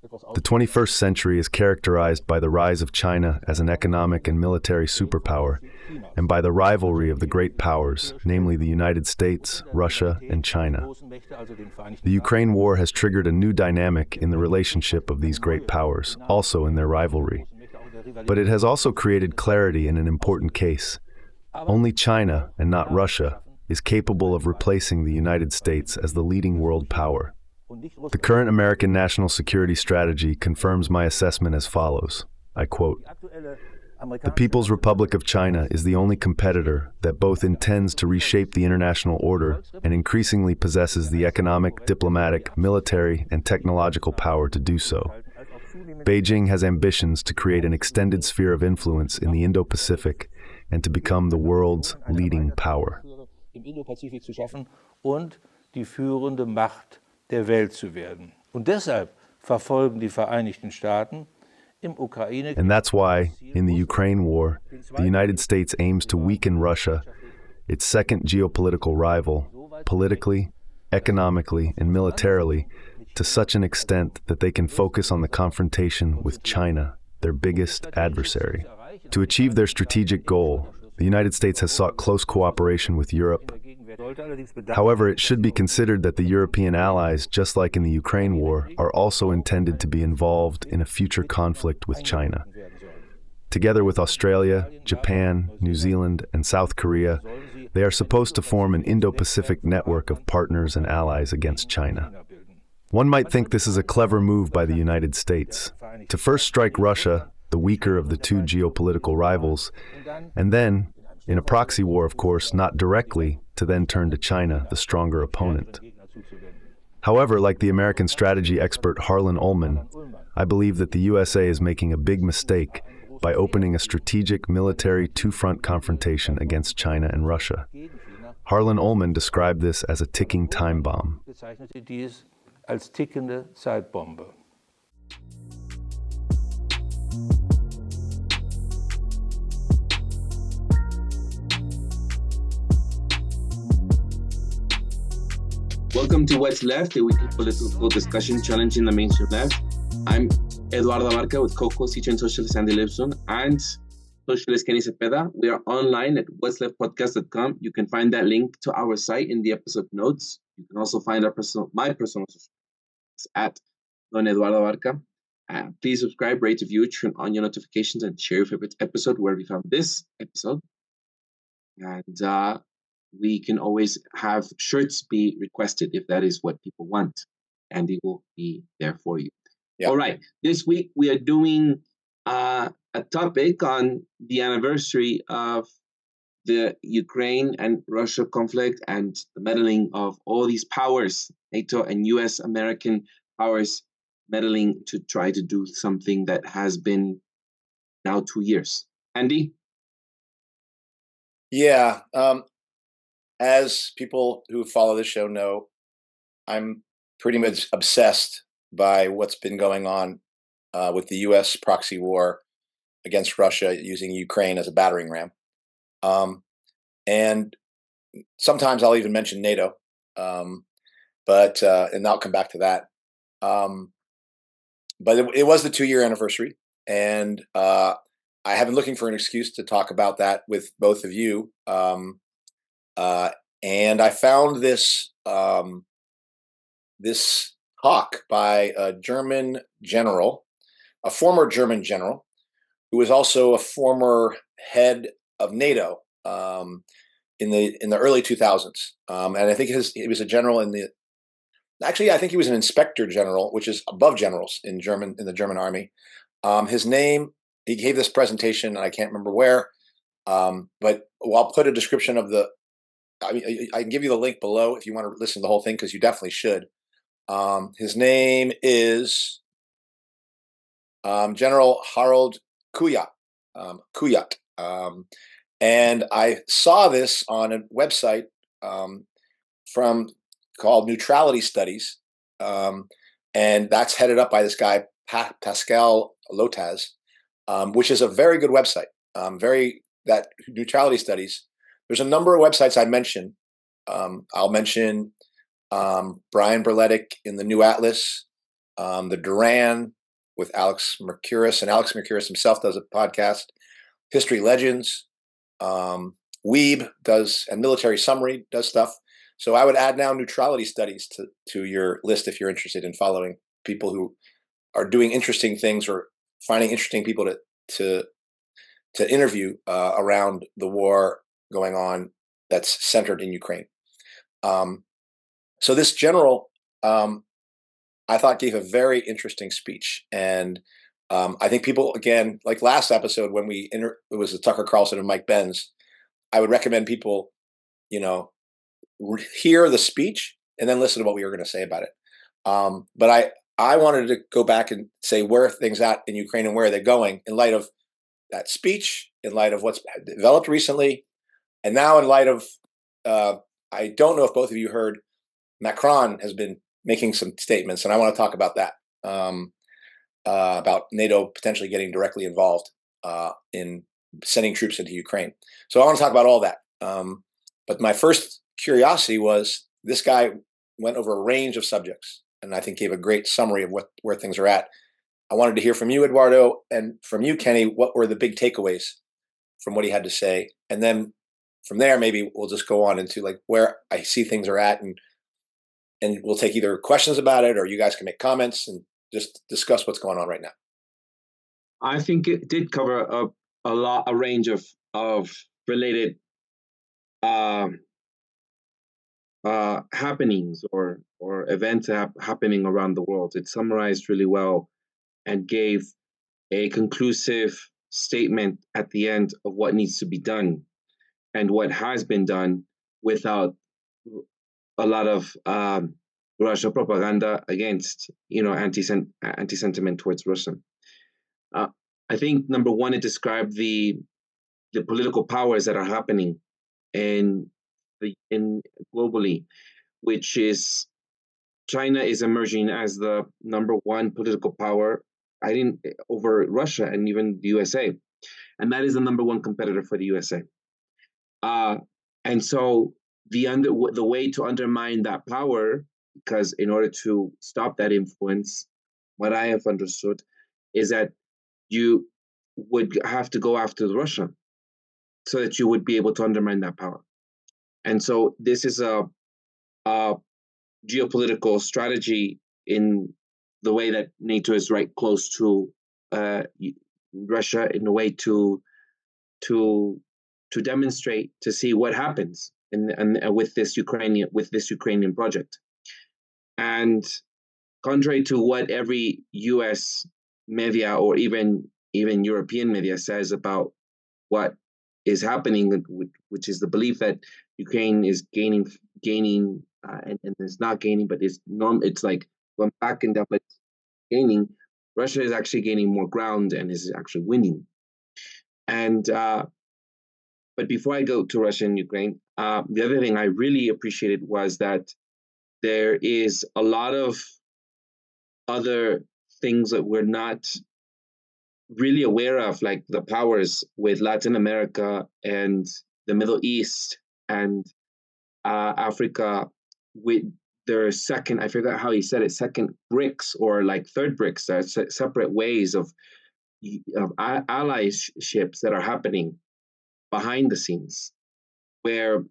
The 21st century is characterized by the rise of China as an economic and military superpower, and by the rivalry of the great powers, namely the United States, Russia, and China. The Ukraine war has triggered a new dynamic in the relationship of these great powers, also in their rivalry. But it has also created clarity in an important case. Only China, and not Russia, is capable of replacing the United States as the leading world power. The current American national security strategy confirms my assessment as follows. I quote The People's Republic of China is the only competitor that both intends to reshape the international order and increasingly possesses the economic, diplomatic, military, and technological power to do so. Beijing has ambitions to create an extended sphere of influence in the Indo Pacific and to become the world's leading power. Der Welt zu werden. Und deshalb verfolgen die Vereinigten Staaten And that's why, in the Ukraine war, the United States aims to weaken Russia, its second geopolitical rival, politically, economically, and militarily, to such an extent that they can focus on the confrontation with China, their biggest adversary. To achieve their strategic goal, the United States has sought close cooperation with Europe, However, it should be considered that the European allies, just like in the Ukraine war, are also intended to be involved in a future conflict with China. Together with Australia, Japan, New Zealand, and South Korea, they are supposed to form an Indo Pacific network of partners and allies against China. One might think this is a clever move by the United States to first strike Russia, the weaker of the two geopolitical rivals, and then, in a proxy war, of course, not directly, to then turn to China, the stronger opponent. However, like the American strategy expert Harlan Ullman, I believe that the USA is making a big mistake by opening a strategic military two front confrontation against China and Russia. Harlan Ullman described this as a ticking time bomb. Welcome to What's Left, a weekly political discussion challenging the mainstream left. I'm Eduardo Abarca with co-host teacher and socialist Andy Lipson and socialist Kenny Cepeda. We are online at what'sleftpodcast.com. You can find that link to our site in the episode notes. You can also find our personal, my personal at Don Eduardo Abarca. Uh, please subscribe, rate, review, turn on your notifications, and share your favorite episode where we found this episode. And uh, we can always have shirts be requested if that is what people want, and it will be there for you. Yep. All right. This week we are doing uh, a topic on the anniversary of the Ukraine and Russia conflict and the meddling of all these powers, NATO and US American powers meddling to try to do something that has been now two years. Andy? Yeah. Um, as people who follow the show know, I'm pretty much obsessed by what's been going on uh, with the U.S. proxy war against Russia using Ukraine as a battering ram. Um, and sometimes I'll even mention NATO, um, but uh, and I'll come back to that. Um, but it, it, was the two-year anniversary, and uh, I have been looking for an excuse to talk about that with both of you. Um, uh, and I found this um, this talk by a German general, a former German general, who was also a former head of NATO um, in the in the early 2000s, um, and I think his, he was a general in the. Actually, I think he was an inspector general, which is above generals in German in the German army. Um, his name. He gave this presentation, and I can't remember where. Um, but I'll put a description of the I mean, I can give you the link below if you want to listen to the whole thing because you definitely should. Um, his name is um, General Harold Kujat. Um, Kujat. Um, and I saw this on a website um, from called Neutrality Studies, um, and that's headed up by this guy pa- Pascal Lottaz, which is a very good website. very that Neutrality Studies there's a number of websites I mentioned. Um, I'll mention um, Brian Berletic in the New Atlas. um, the Duran with Alex Mercouris, and Alex Mercouris himself does a podcast, History Legends. Um, Weeb does, and Military Summary does stuff. So I would add now neutrality studies to, to your list if you're interested in following people who are doing interesting things or finding interesting people to to to interview uh, around the war going on that's centered in Ukraine. Um, so this general, um, I thought, gave a very interesting speech, and um, I think people again, like last episode when we inter- it was the Tucker Carlson and Mike Benz. I would recommend people, you know, re- hear the speech and then listen to what we were going to say about it. Um, but I I wanted to go back and say where things at in Ukraine and where they're going in light of that speech, in light of what's developed recently, and now in light of uh, I don't know if both of you heard Macron has been making some statements, and I want to talk about that um, uh, about NATO potentially getting directly involved uh, in sending troops into Ukraine. So I want to talk about all that. Um, but my first curiosity was this guy went over a range of subjects, and I think gave a great summary of what where things are at. I wanted to hear from you, Eduardo, and from you, Kenny. What were the big takeaways from what he had to say, and then from there, maybe we'll just go on into like where I see things are at, and and we'll take either questions about it or you guys can make comments and just discuss what's going on right now. I think it did cover a, a lot, a range of of related um, uh, happenings or or events hap- happening around the world. It summarized really well and gave a conclusive statement at the end of what needs to be done and what has been done without a lot of um, Russia propaganda against you know anti anti sentiment towards Russia. Uh, I think number one, it described the the political powers that are happening in the in globally, which is China is emerging as the number one political power. I didn't over Russia and even the USA, and that is the number one competitor for the USA. Uh, and so the under the way to undermine that power, because in order to stop that influence, what I have understood is that you would have to go after Russia, so that you would be able to undermine that power. And so this is a, a geopolitical strategy in the way that NATO is right close to uh, Russia in a way to to to demonstrate to see what happens in, in, uh, with this Ukrainian with this Ukrainian project. And contrary to what every U.S. media or even even European media says about what is happening, which is the belief that Ukraine is gaining gaining uh, and, and it's not gaining, but it's norm. It's like going back and down, but gaining. Russia is actually gaining more ground and is actually winning. And uh, but before I go to Russia and Ukraine, uh, the other thing I really appreciated was that there is a lot of other things that we're not really aware of, like the powers with Latin America and the Middle East and uh, Africa with their second, I forgot how he said it, second BRICS or like third BRICS, se- separate ways of, of allyships that are happening behind the scenes, where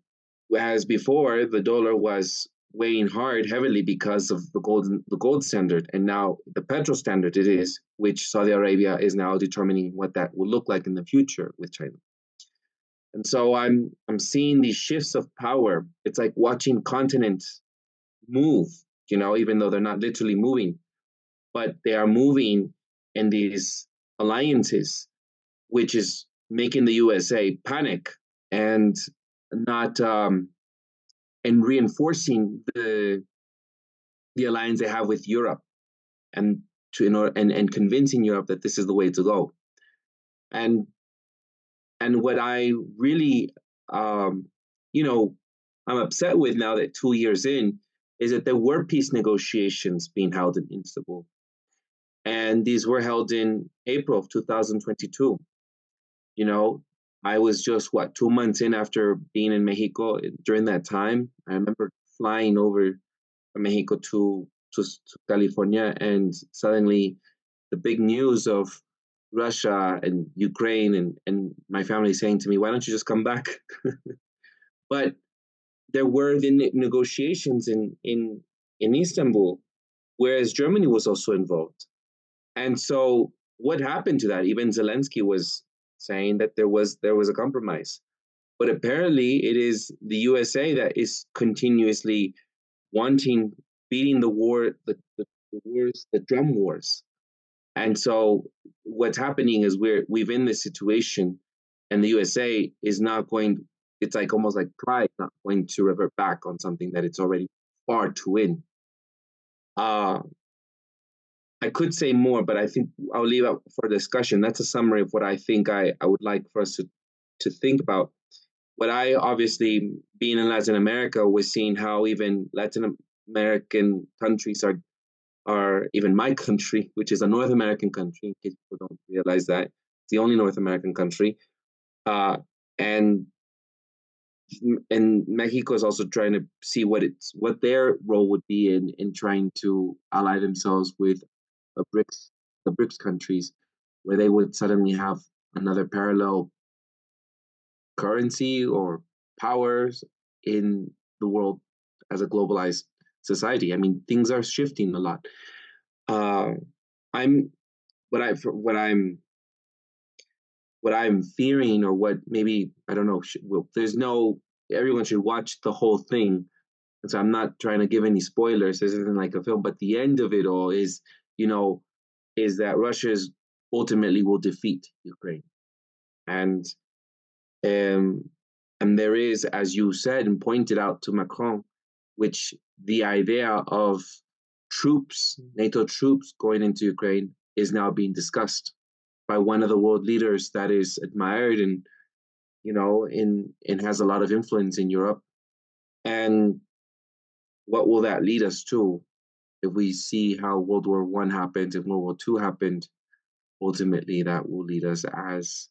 whereas before the dollar was weighing hard heavily because of the gold the gold standard and now the petro standard it is which saudi arabia is now determining what that will look like in the future with china. And so i'm i'm seeing these shifts of power. It's like watching continents move you know even though they're not literally moving but they are moving in these alliances which is making the USA panic and not um, and reinforcing the the alliance they have with Europe and to in order, and, and convincing Europe that this is the way to go. And and what I really um, you know I'm upset with now that two years in is that there were peace negotiations being held in Istanbul. And these were held in April of 2022 you know, I was just what two months in after being in Mexico. Eh, during that time, I remember flying over from Mexico to to, to California, and suddenly the big news of Russia and Ukraine and, and my family saying to me, why don't you just come back? but there were the negotiations in, in, in Istanbul, whereas Germany was also involved. And so what happened to that? Even Zelensky was saying that there was there was a compromise. But apparently it is the USA that is continuously wanting beating the war the, the, the wars, the drum wars. And so what's happening is we're we've in this situation and the USA is not going it's like almost like pride not going to revert back on something that it's already far to win. Uh I could say more, but I think I'll leave it for discussion. That's a summary of what I think I, I would like for us to, to think about. What I obviously, being in Latin America, was seeing how even Latin American countries are are even my country, which is a North American country, in case people don't realize that it's the only North American country, uh, and and Mexico is also trying to see what it's what their role would be in in trying to ally themselves with the BRICS the BRICS countries, where they would suddenly have another parallel currency or powers in the world as a globalized society. I mean, things are shifting a lot. Uh, I'm what I what I'm what I'm fearing, or what maybe I don't know. Should, well, there's no everyone should watch the whole thing. So I'm not trying to give any spoilers. This isn't like a film, but the end of it all is, you know, is that Russia ultimately will defeat Ukraine, and um, and there is, as you said and pointed out to Macron, which the idea of troops, NATO troops going into Ukraine is now being discussed by one of the world leaders that is admired and you know in and has a lot of influence in Europe. And what will that lead us to if we see how World War One happened, if World War Two happened, ultimately that will lead us as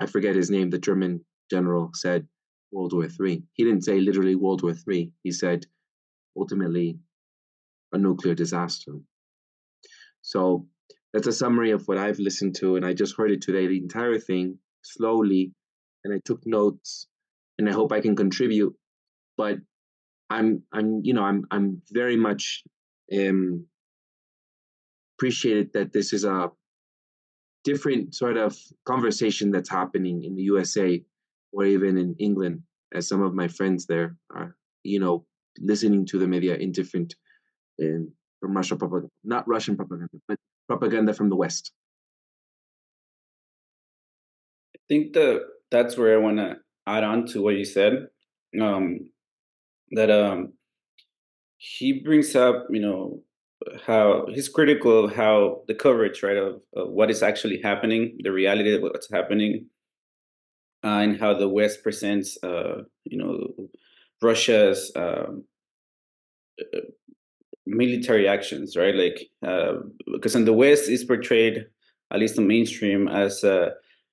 I forget his name, the German general said World War Three. He didn't say literally World War Three. He said ultimately a nuclear disaster. So that's a summary of what I've listened to, and I just heard it today, the entire thing, slowly, and I took notes, and I hope I can contribute. But I'm, I'm, you know, I'm, I'm very much um, appreciated that this is a different sort of conversation that's happening in the USA or even in England, as some of my friends there are, you know, listening to the media in different in from Russian propaganda, not Russian propaganda, but propaganda from the West. I think that that's where I want to add on to what you said. Um, that um, he brings up, you know, how he's critical of how the coverage, right, of, of what is actually happening, the reality of what's happening, uh, and how the West presents, uh, you know, Russia's um, uh, military actions, right? Like uh, because in the West is portrayed, at least the mainstream, as a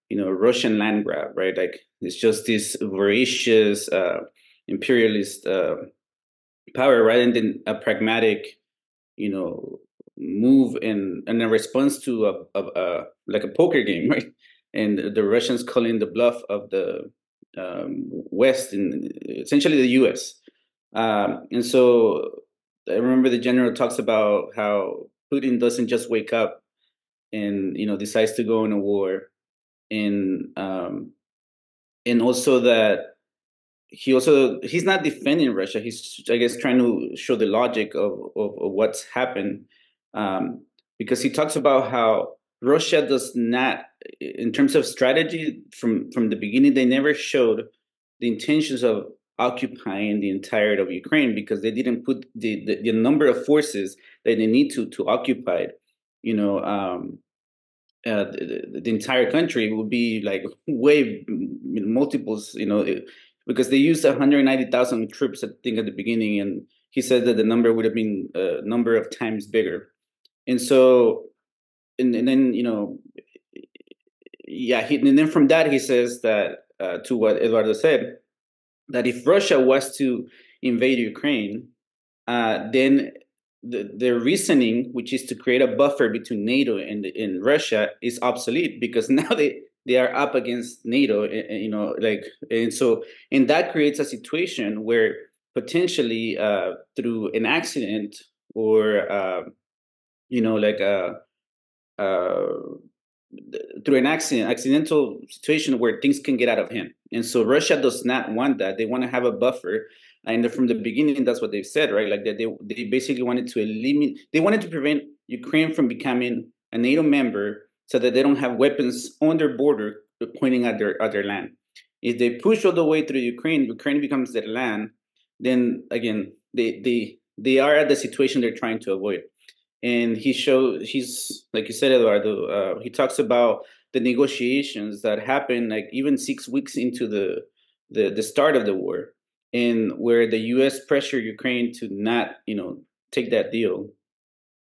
you know Russian land grab, right? Like it's just this voracious uh, imperialist uh, power rather than a pragmatic, you know, move in and a response to a, a, a like a poker game, right? And the Russians calling the bluff of the um, West and essentially the U.S. Um, and so I remember the general talks about how Putin doesn't just wake up and you know decides to go in a war, and um, and also that he also he's not defending Russia. He's I guess trying to show the logic of of, of what's happened um, because he talks about how Russia does not, in terms of strategy, from from the beginning they never showed the intentions of occupying the entirety of Ukraine because they didn't put the, the, the number of forces that they need to to occupy, you know, um, uh, the, the, entire country would be like way multiples, you know, because they used 190,000 troops, I think, at the beginning, and he said that the number would have been a number of times bigger, and so, and, and then you know, yeah, he, and then from that he says that uh, to what Eduardo said that if Russia was to invade Ukraine, uh, then the, reasoning, which is to create a buffer between NATO and in Russia, is obsolete because now they they are up against NATO, you know, like and so and that creates a situation where potentially uh, through an accident or uh, you know like a, uh, through an accident accidental situation where things can get out of hand. And so russia does not want that. They want to have a buffer. And from the beginning that's what they've said right? Like that they, they basically wanted to eliminate they wanted to prevent ukraine from becoming a nato member so that they don't have weapons on their border pointing at their at their land. If they push all the way through ukraine ukraine becomes their land then again they they they are at the situation they're trying to avoid. And he shows he's like you said eduardo uh, he talks about the negotiations that happened like even six weeks into the the, the start of the war and where the us pressured ukraine to not you know take that deal.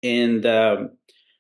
And um,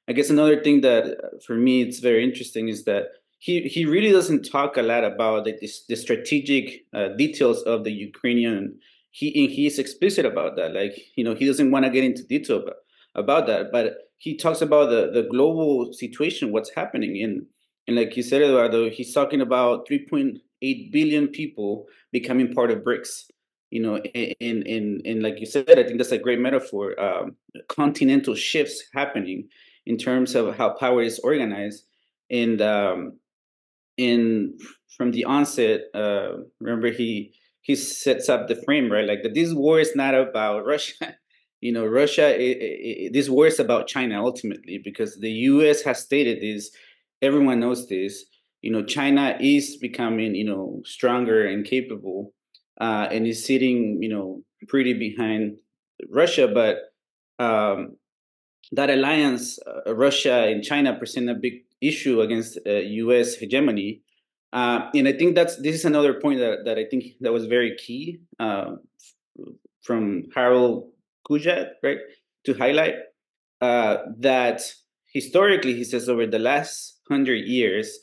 i guess another thing that uh, for me it's very interesting is that he, he really doesn't talk a lot about the, the strategic uh, details of the ukrainian he he's explicit about that. Like you know, he doesn't want to get into detail about, about that, but he talks about the the global situation, what's happening, and and like you said, Eduardo, he's talking about 3.8 billion people becoming part of BRICS. You know, and and and like you said, I think that's a great metaphor. Um, continental shifts happening in terms of how power is organized, and um, in from the onset, uh, remember he he sets up the frame right? Like that this war is not about russia. You know russia it, it, this war is about china ultimately because the us has stated this. Everyone knows this. You know china is becoming you know stronger and capable uh, and is sitting you know pretty behind russia but um, that alliance uh, russia and china present a big issue against uh, us hegemony uh, and I think that's this is another point that, that I think that was very key uh, from Harold Kujat, right, to highlight uh, that historically, he says over the last hundred years,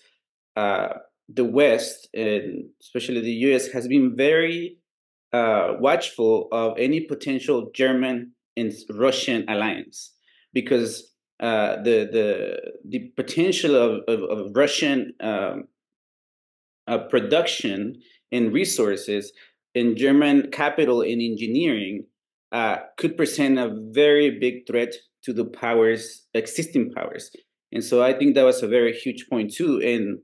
uh, the West and especially the U.S. has been very uh, watchful of any potential German and Russian alliance because uh, the the the potential of, of, of Russian um, uh, production and resources in German capital and engineering uh, could present a very big threat to the powers, existing powers. And so I think that was a very huge point too. And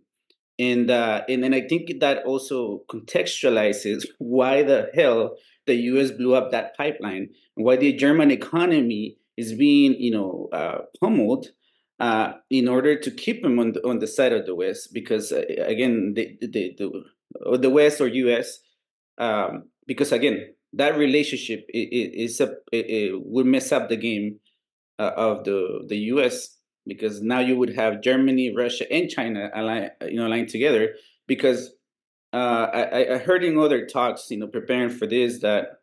and uh, and then I think that also contextualizes why the hell the U.S. blew up that pipeline, why the German economy is being you know uh, pummeled uh, in order to keep them on the, on the side of the West, because uh, again, the, the, the, the West or US, um, because again, that relationship is a, would mess up the game uh, of the, the US because now you would have Germany, Russia, and China align, you know, aligned together. Because uh, I, I heard in other talks, you know, preparing for this that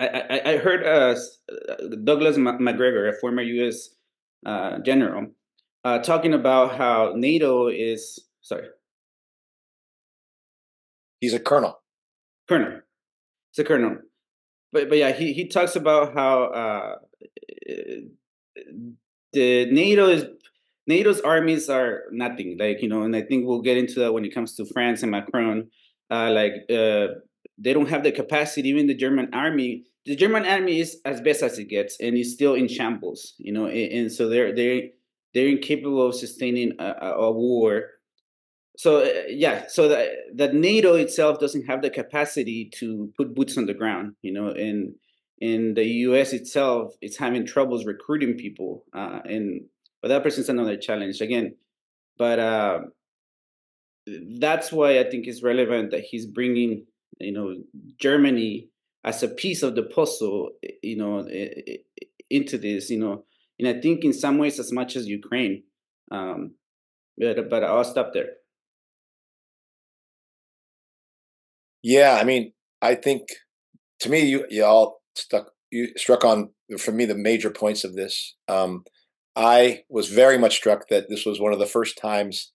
I, I, I heard uh, Douglas Macgregor, a former U.S uh, general, uh, talking about how NATO is sorry. He's a colonel. Colonel. It's a colonel. But but yeah, he, he talks about how uh, the NATO is NATO's armies are nothing. Like you know, and I think we'll get into that when it comes to France and Macron. Uh, like uh, they don't have the capacity. Even the German army the German army is as best as it gets, and is still in shambles. You know, and, and so they're they're they're incapable of sustaining a, a war. So uh, yeah, so that that NATO itself doesn't have the capacity to put boots on the ground. You know, and in the U.S. itself, it's having troubles recruiting people, uh, and but that presents another challenge again. But uh, that's why I think it's relevant that he's bringing, you know, Germany as a piece of the puzzle, you know, into this, you know, and I think in some ways as much as Ukraine. Um, but but I'll stop there. Yeah, I mean, I think to me, you you all stuck you struck on for me the major points of this. Um, I was very much struck that this was one of the first times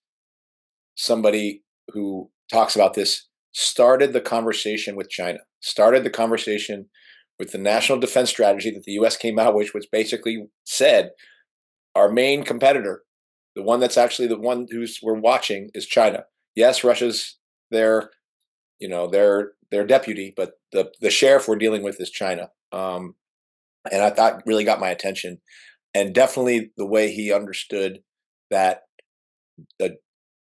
somebody who talks about this started the conversation with China, started the conversation with the national defense strategy that the US came out with, which basically said our main competitor, the one that's actually the one who's we're watching, is China. Yes, Russia's their, you know, their their deputy, but the the sheriff we're dealing with is China. Um, and I thought really got my attention, and definitely the way he understood that the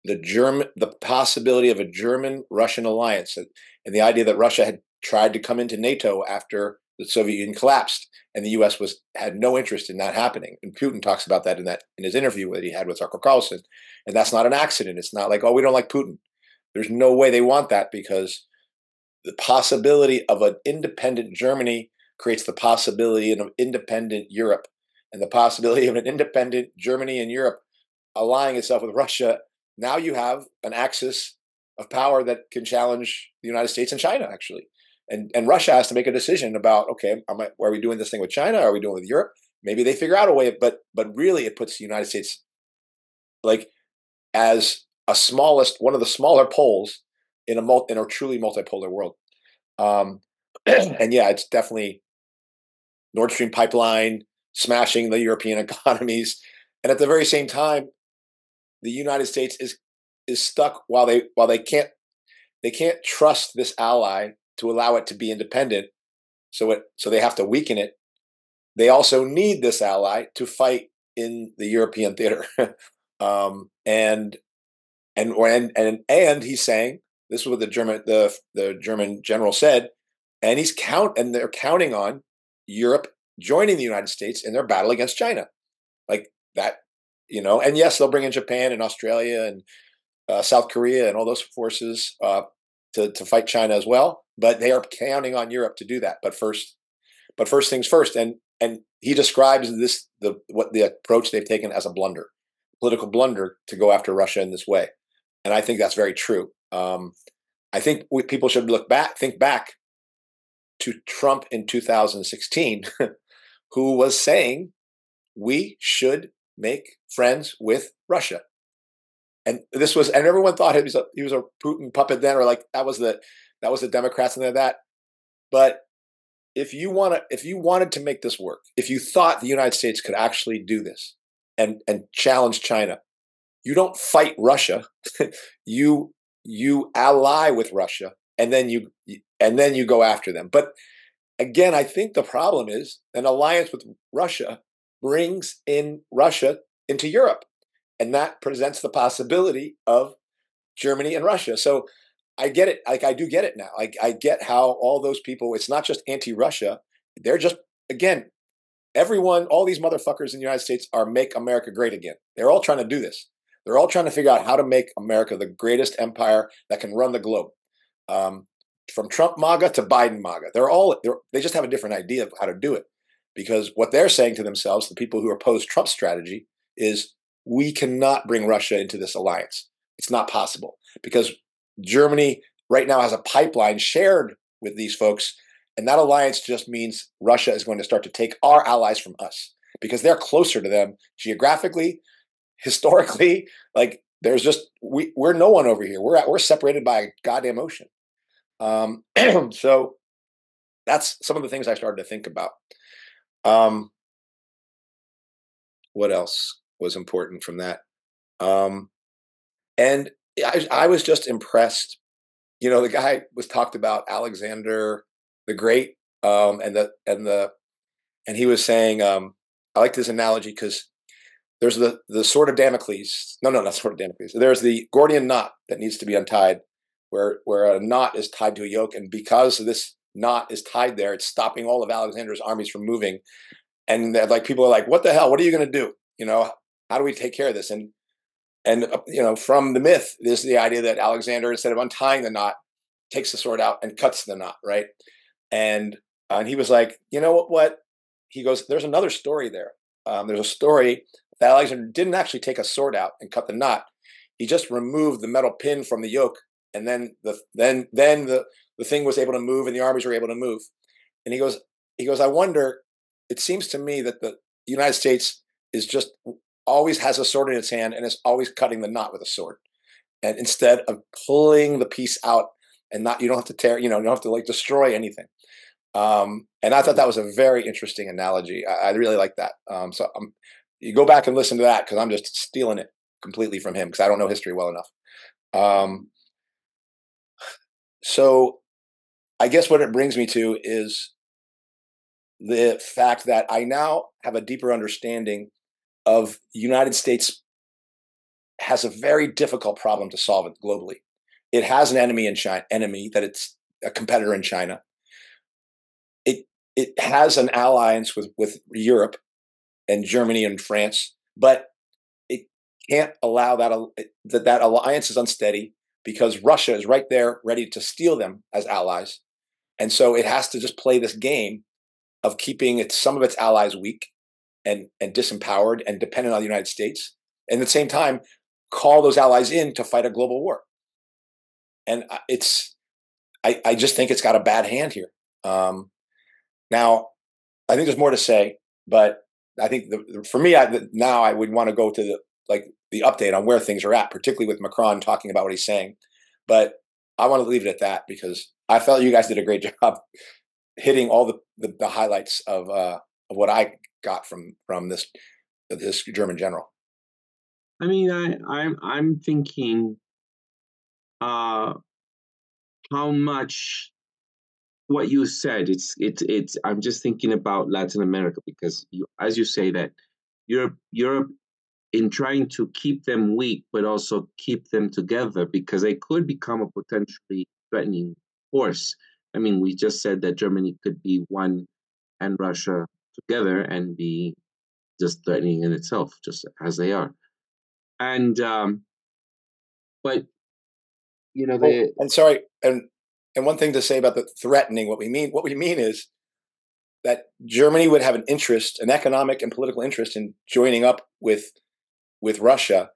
the German the possibility of a German Russian alliance and the idea that Russia had tried to come into NATO after the Soviet Union collapsed and the US was had no interest in that happening. And Putin talks about that in that in his interview that he had with Tucker Carlson. And that's not an accident. It's not like oh we don't like Putin. There's no way they want that because the possibility of an independent Germany creates the possibility of an independent Europe. And the possibility of an independent Germany and Europe allying itself with Russia now you have an axis of power that can challenge the United States and China, actually. And and Russia has to make a decision about okay, I, are we doing this thing with China? Are we doing it with Europe? Maybe they figure out a way, but but really, it puts the United States like as a smallest one of the smaller poles in a multi, in a truly multipolar world. Um, and yeah, it's definitely Nord Stream pipeline smashing the European economies, and at the very same time, the United States is is stuck while they while they can't they can't trust this ally to allow it to be independent. So it so they have to weaken it. They also need this ally to fight in the European theater. um, and and and and and he's saying this is what the German the the German general said, and he's count and they're counting on Europe joining the United States in their battle against China. Like that you know, and yes, they'll bring in Japan and Australia and uh, South Korea and all those forces uh, to to fight China as well. But they are counting on Europe to do that. But first, but first things first. And and he describes this the what the approach they've taken as a blunder, political blunder to go after Russia in this way. And I think that's very true. Um, I think we, people should look back, think back to Trump in 2016, who was saying we should make friends with Russia. And this was, and everyone thought he was a he was a Putin puppet then, or like that was the that was the Democrats and that. But if you want to, if you wanted to make this work, if you thought the United States could actually do this and and challenge China, you don't fight Russia. you you ally with Russia, and then you and then you go after them. But again, I think the problem is an alliance with Russia brings in Russia into Europe. And that presents the possibility of Germany and Russia. So I get it. Like I do get it now. Like I get how all those people, it's not just anti-Russia. They're just again, everyone, all these motherfuckers in the United States are make America great again. They're all trying to do this. They're all trying to figure out how to make America the greatest empire that can run the globe. Um, from Trump MAGA to Biden MAGA. They're all they're, they just have a different idea of how to do it because what they're saying to themselves, the people who oppose Trump's strategy, is we cannot bring Russia into this alliance. It's not possible because Germany right now has a pipeline shared with these folks, and that alliance just means Russia is going to start to take our allies from us because they're closer to them geographically, historically. Like there's just we we're no one over here. We're at, we're separated by a goddamn ocean. Um, so that's some of the things I started to think about. Um, what else was important from that? Um, and I, I was just impressed. You know, the guy was talked about Alexander the Great, um, and the and the and he was saying, um, I like this analogy because there's the the sword of Damocles. No, no, not sword of Damocles. There's the Gordian knot that needs to be untied, where where a knot is tied to a yoke, and because this knot is tied there. It's stopping all of Alexander's armies from moving. And like people are like, "What the hell? What are you going to do? You know, how do we take care of this?" And and uh, you know, from the myth, there's the idea that Alexander, instead of untying the knot, takes the sword out and cuts the knot, right? And uh, and he was like, "You know what? What?" He goes, "There's another story there. Um, there's a story that Alexander didn't actually take a sword out and cut the knot. He just removed the metal pin from the yoke, and then the then then the the thing was able to move and the armies were able to move. And he goes, he goes, I wonder, it seems to me that the United States is just always has a sword in its hand and is always cutting the knot with a sword. And instead of pulling the piece out and not, you don't have to tear, you know, you don't have to like destroy anything. Um, and I thought that was a very interesting analogy. I, I really like that. Um, so um, you go back and listen to that because I'm just stealing it completely from him because I don't know history well enough. Um, so I guess what it brings me to is the fact that I now have a deeper understanding of United States has a very difficult problem to solve it globally. It has an enemy in China, enemy that it's a competitor in China. It it has an alliance with with Europe and Germany and France, but it can't allow that that that alliance is unsteady because Russia is right there ready to steal them as allies. And so it has to just play this game of keeping some of its allies weak and and disempowered and dependent on the United States, and at the same time call those allies in to fight a global war. And it's, I, I just think it's got a bad hand here. Um, now, I think there's more to say, but I think the, for me, I, now I would want to go to the like the update on where things are at, particularly with Macron talking about what he's saying. But I want to leave it at that because I felt you guys did a great job hitting all the, the, the highlights of uh, of what I got from from this this German general. I mean, I I'm I'm thinking, uh, how much what you said. It's it's it's. I'm just thinking about Latin America because you, as you say that Europe Europe in trying to keep them weak, but also keep them together because they could become a potentially threatening force. I mean, we just said that Germany could be one and Russia together and be just threatening in itself, just as they are. And um, but you know, they. Oh, and sorry, and and one thing to say about the threatening, what we mean, what we mean is that Germany would have an interest, an economic and political interest in joining up with with Russia,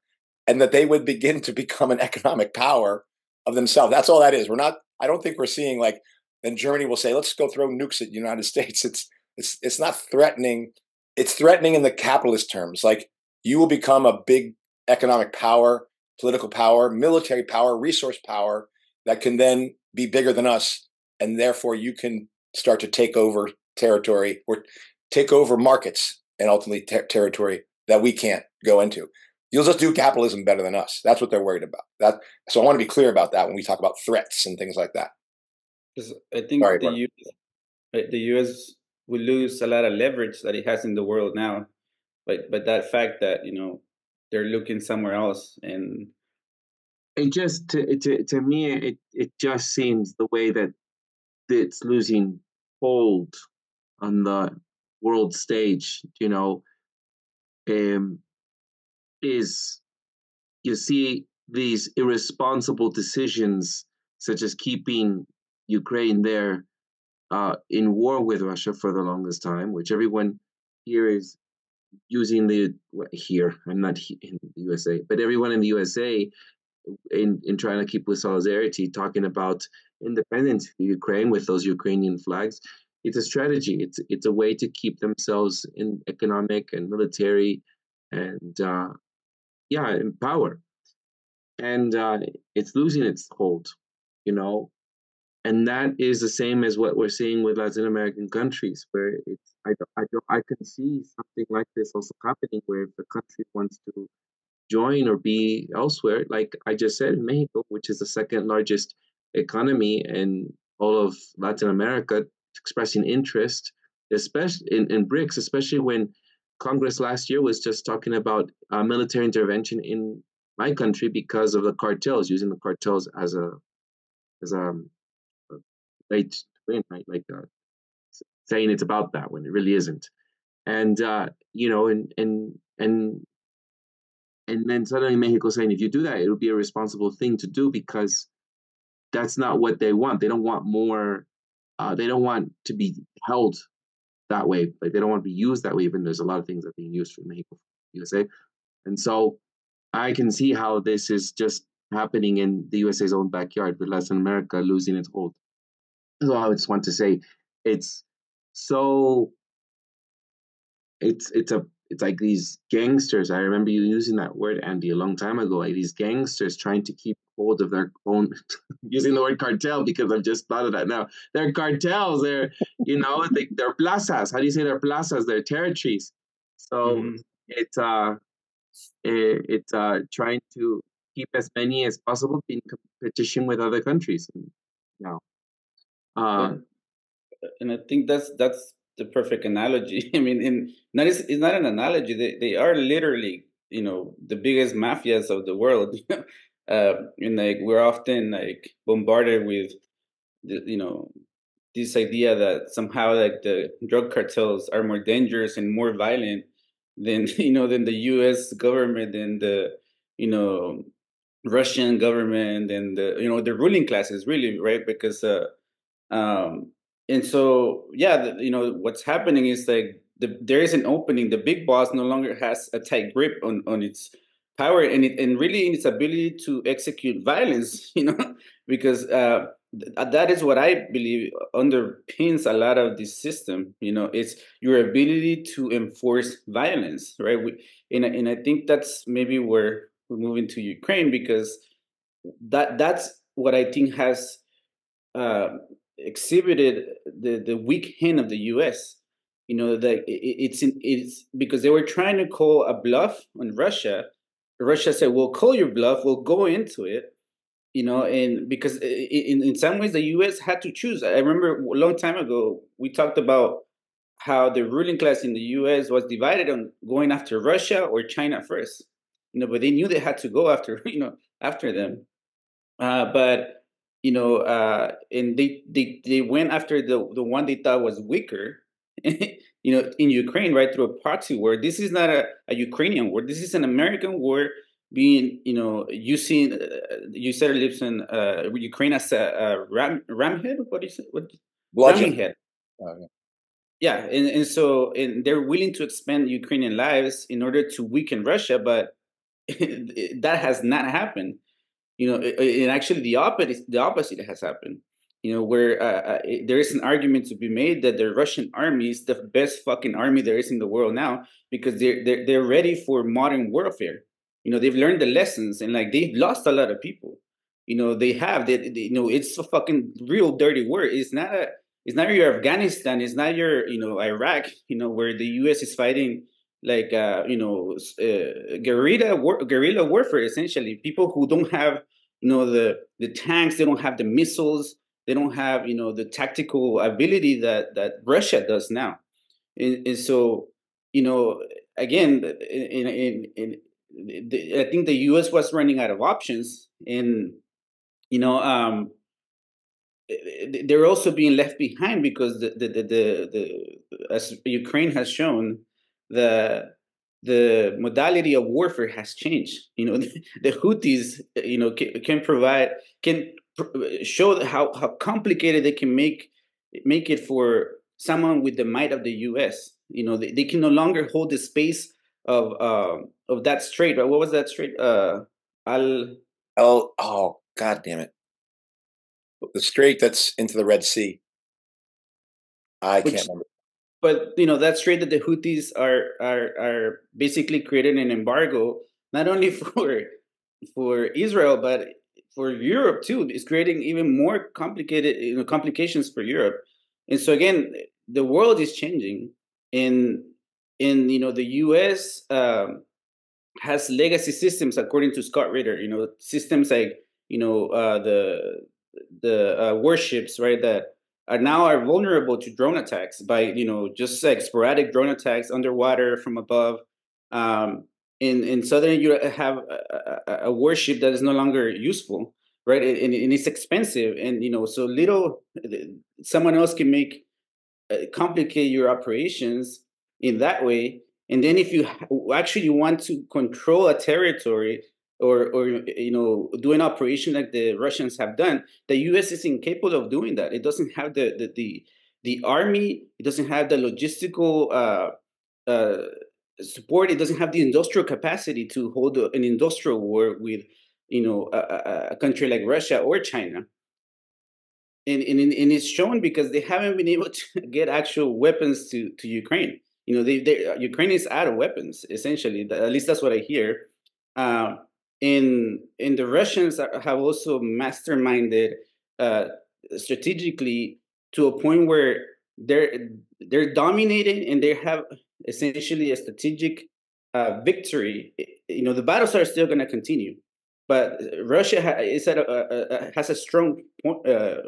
and that they would begin to become an economic power of themselves. That's all that is. We're not. I don't think we're seeing like then Germany will say, "Let's go throw nukes at the United States." It's it's it's not threatening. It's threatening in the capitalist terms. Like you will become a big economic power, political power, military power, resource power that can then be bigger than us, and therefore you can start to take over territory or take over markets and ultimately ter- territory that we can't go into. You'll just do capitalism better than us. That's what they're worried about. That so I want to be clear about that when we talk about threats and things like that. Because I think Sorry, the US, the US will lose a lot of leverage that it has in the world now, but but that fact that you know they're looking somewhere else and it just to, to, to me it it just seems the way that it's losing hold on the world stage you know um is you see these irresponsible decisions such as keeping ukraine there uh, in war with russia for the longest time which everyone here is using the here i'm not in the usa but everyone in the usa in, in trying to keep with solidarity talking about independence ukraine with those ukrainian flags it's a strategy. It's it's a way to keep themselves in economic and military and uh, yeah in power. And uh, it's losing its hold you know and that is the same as what we're seeing with Latin American countries, where it's I I, don't, I can see something like this also happening, where if a country wants to join or be elsewhere, like I just said, Mexico, which is the second largest economy in all of Latin America, expressing interest, especially in, in BRICS, especially when Congress last year was just talking about uh, military intervention in my country because of the cartels, using the cartels as a as a to win, right? Like uh, saying it's about that when it really isn't. And uh, you know, and and and and then suddenly Mexico saying if you do that, it'll be a responsible thing to do because that's not what they want. They don't want more. Uh, they don't want to be held that way. Like they don't want to be used that way. Even there's a lot of things that are being used for Mexico, USA, and so I can see how this is just happening in the USA's own backyard with Latin America losing its hold I just want to say it's so it's it's a it's like these gangsters. I remember you using that word, Andy, a long time ago. Like these gangsters trying to keep hold of their own using the word cartel because I've just thought of that now. They're cartels, they're you know, they, they're plazas. How do you say they're plazas? They're territories. So Mhm. it's uh it, it's uh trying to keep as many as possible in competition with other countries. You know. Uh, and I think that's that's the perfect analogy. I mean, in not it's, it's not an analogy. They they are literally you know the biggest mafias of the world. uh, and like we're often like bombarded with the, you know this idea that somehow like the drug cartels are more dangerous and more violent than you know than the U.S. government and the you know Russian government and the you know the ruling classes really right because uh, um and so yeah the, you know what's happening is like the, there is an opening. The big boss no longer has a tight grip on on its power and it and really in its ability to execute violence you know because uh th- that is what i believe underpins a lot of this system you know it's your ability to enforce violence right? We, and, and i think that's maybe where we're moving to ukraine because that that's what i think has uh, exhibited the the weak hand of the U.S. You know that i- i- it's in, it's because they were trying to call a bluff on Russia. Russia said, "We'll call your bluff. We'll go into it." You know, and because in in some ways the U.S. had to choose. I remember a long time ago we talked about how the ruling class in the U.S. was divided on going after Russia or China first. You know, but they knew they had to go after you know after them. Uh, but you know, uh, and they they they went after the the one they thought was weaker. you know, in Ukraine, right through a proxy war. This is not a, a Ukrainian war. This is an American war being, you know, using. Uh, you said Lipson, uh, Ukraine as a, a ram ramhead. What is it? What Bludgeon. ramming head? Oh, yeah. Yeah, and, and so and they're willing to expend Ukrainian lives in order to weaken Russia, but that has not happened you know and actually the opposite the opposite has happened you know where uh, uh, there is an argument to be made that the russian army is the best fucking army there is in the world now because they're they're, they're ready for modern warfare. You know they've learned the lessons and like they've lost a lot of people. You know they have they- you know it's a fucking real dirty war. It's not a it's not your afghanistan it's not your you know iraq you know where the us is fighting like uh, you know uh, guerrilla war, guerrilla warfare essentially. People who don't have you know the the tanks they don't have the missiles they don't have you know the tactical ability that that russia does now. And, and so you know again in, in, in, the, i think the us was running out of options and you know um they're also being left behind because the the the, the, the as Ukraine has shown the the modality of warfare has changed. You know, the, Houthis, you know, can, can provide can pr- show how how complicated they can make make it for someone with the might of the U.S. You know, they, they can no longer hold the space of uh, of that strait. What was that strait? Uh, Al Oh, oh, god damn it. The strait that's into the Red Sea. I Which- can't remember. But you know that strait that the Houthis are are are basically creating an embargo not only for for Israel but for Europe too. It's creating even more complicated you know complications for Europe. And so again, the world is changing, and in you know the U.S. Um, has legacy systems according to Scott Ritter. You know systems like you know uh, the the uh, warships right that are now are vulnerable to drone attacks by you know just like sporadic drone attacks underwater from above. Um, in in southern you have a, a, a warship that is no longer useful, right? And, and it's expensive, and you know so little someone else can make uh, complicate your operations in that way. And then if you actually want to control a territory or or you know do an operation like the Russians have done, the U.S. is incapable of doing that. It doesn't have the the the, the army. It doesn't have the logistical uh, uh, support. It doesn't have the industrial capacity to hold an industrial war with you know a, a, country like Russia or China. And, and, and it's shown because they haven't been able to get actual weapons to, to Ukraine. You know, they, they Ukraine is out of weapons essentially. At least that's what I hear. Um, and and the Russians have also masterminded uh, strategically to a point where they're they're dominating and they have essentially a strategic uh, victory. You know, the battles are still going to continue, but Russia ha- is at a, a, a, has a strong point, uh,